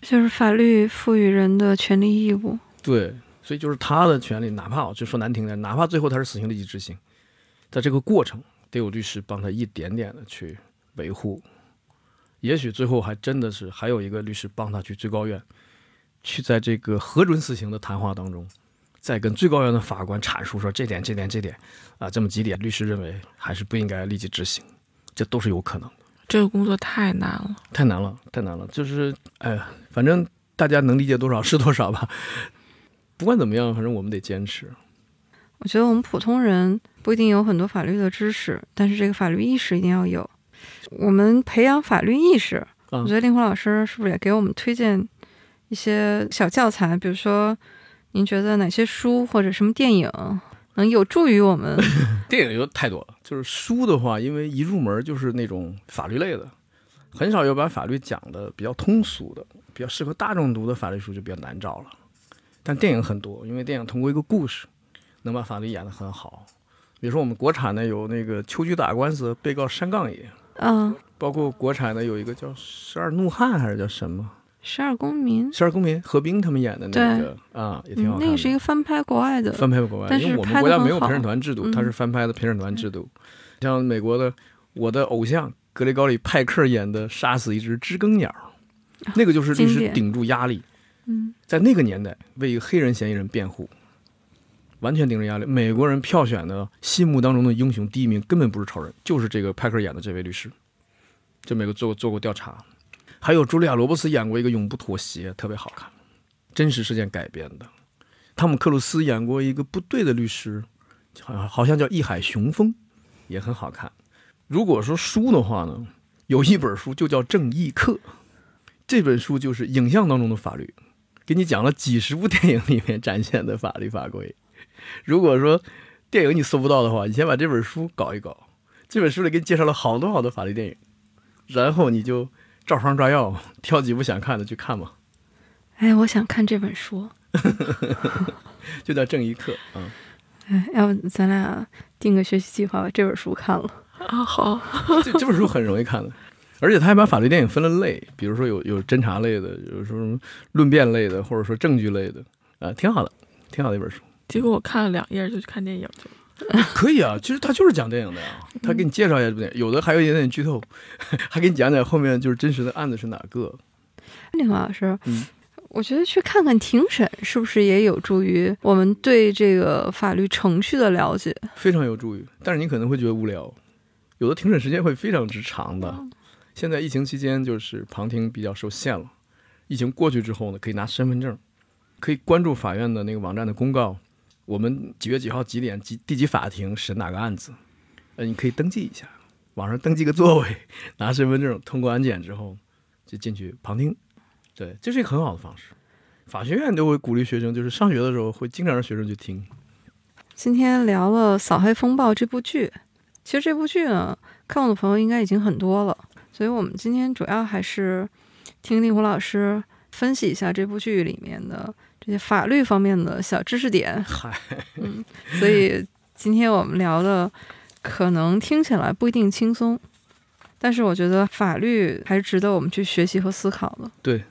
就是法律赋予人的权利义务。对，所以就是他的权利，哪怕我就说难听点，哪怕最后他是死刑立即执行，在这个过程得有律师帮他一点点的去维护。也许最后还真的是还有一个律师帮他去最高院，去在这个核准死刑的谈话当中，再跟最高院的法官阐述说这点、这点、这点啊，这么几点，律师认为还是不应该立即执行，这都是有可能的。这个工作太难了，太难了，太难了。就是哎呀，反正大家能理解多少是多少吧。[laughs] 不管怎么样，反正我们得坚持。我觉得我们普通人不一定有很多法律的知识，但是这个法律意识一定要有。我们培养法律意识，啊我觉得令狐老师是不是也给我们推荐一些小教材？比如说，您觉得哪些书或者什么电影能有助于我们？[laughs] 电影有太多了，就是书的话，因为一入门就是那种法律类的，很少有把法律讲的比较通俗的、比较适合大众读的法律书就比较难找了。但电影很多，因为电影通过一个故事，能把法律演得很好。比如说我们国产的有那个秋菊打官司，被告山杠爷，嗯，包括国产的有一个叫《十二怒汉》还是叫什么十二公民《十二公民》，何冰他们演的那个啊，也挺好看那个是一个翻拍国外的，翻拍国外，但是因为我们国家没有陪审团制度，嗯。它是翻拍的陪审团制度。像美国的《我的偶像》格雷高里·派克演的《杀死一只知更鸟》，那个就是律师顶住压力，嗯，在那个年代为一个黑人嫌疑人辩护，完全顶着压力。美国人票选的心目当中的英雄第一名根本不是超人，就是这个派克演的这位律师。这美国做过做过调查，还有茱莉亚·罗伯斯演过一个《永不妥协》，特别好看，真实事件改编的。汤姆·克鲁斯演过一个不对的律师，好像好像叫《义海雄风》，也很好看。如果说书的话呢，有一本书就叫《正义课》，这本书就是影像当中的法律，给你讲了几十部电影里面展现的法律法规。如果说电影你搜不到的话，你先把这本书搞一搞，这本书里给你介绍了好多好多法律电影，然后你就照方抓药，[laughs] 挑几部想看的去看嘛，哎，我想看这本书。[laughs] 就叫《正义课》啊、哎，要不咱俩定个学习计划，把这本书看了。啊，好，这这本书很容易看的，而且他还把法律电影分了类，比如说有有侦查类的，有什么论辩类的，或者说证据类的，啊、挺好的，挺好的一本书。结果我看了两页就去看电影去了。[laughs] 可以啊，其实他就是讲电影的呀，他给你介绍一下这部电影，有的还有一点点剧透，[laughs] 还给你讲讲后面就是真实的案子是哪个。令狐老师，嗯我觉得去看看庭审是不是也有助于我们对这个法律程序的了解？非常有助于，但是你可能会觉得无聊，有的庭审时间会非常之长的。现在疫情期间就是旁听比较受限了，疫情过去之后呢，可以拿身份证，可以关注法院的那个网站的公告，我们几月几号几点几第几法庭审哪个案子，呃，你可以登记一下，网上登记个座位，拿身份证通过安检之后就进去旁听，对，这是一个很好的方式。法学院都会鼓励学生，就是上学的时候会经常让学生去听。今天聊了《扫黑风暴》这部剧，其实这部剧呢，看过的朋友应该已经很多了，所以我们今天主要还是听令狐老师分析一下这部剧里面的这些法律方面的小知识点。嗨，嗯，所以今天我们聊的可能听起来不一定轻松，但是我觉得法律还是值得我们去学习和思考的。对，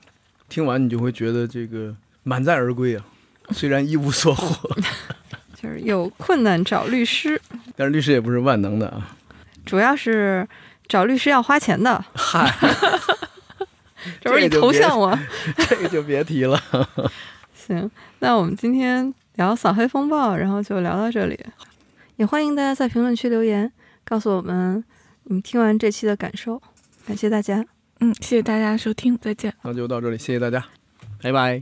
听完你就会觉得这个满载而归啊，虽然一无所获，[laughs] 就是有困难找律师，[laughs] 但是律师也不是万能的啊。主要是找律师要花钱的。嗨，[laughs] 这不是你投向我？这个就别提了。行，那我们今天聊扫黑风暴，然后就聊到这里。也欢迎大家在评论区留言，告诉我们你们听完这期的感受。感谢大家。嗯，谢谢大家收听，再见。那就到这里，谢谢大家，拜拜。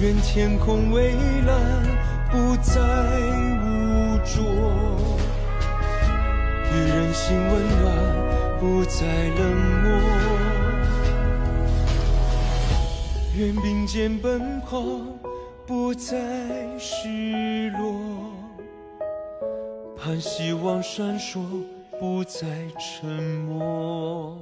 愿天空蔚蓝，不再无着；愿人心温暖，不再冷漠。愿并肩奔跑，不再失落。盼希望闪烁，不再沉默。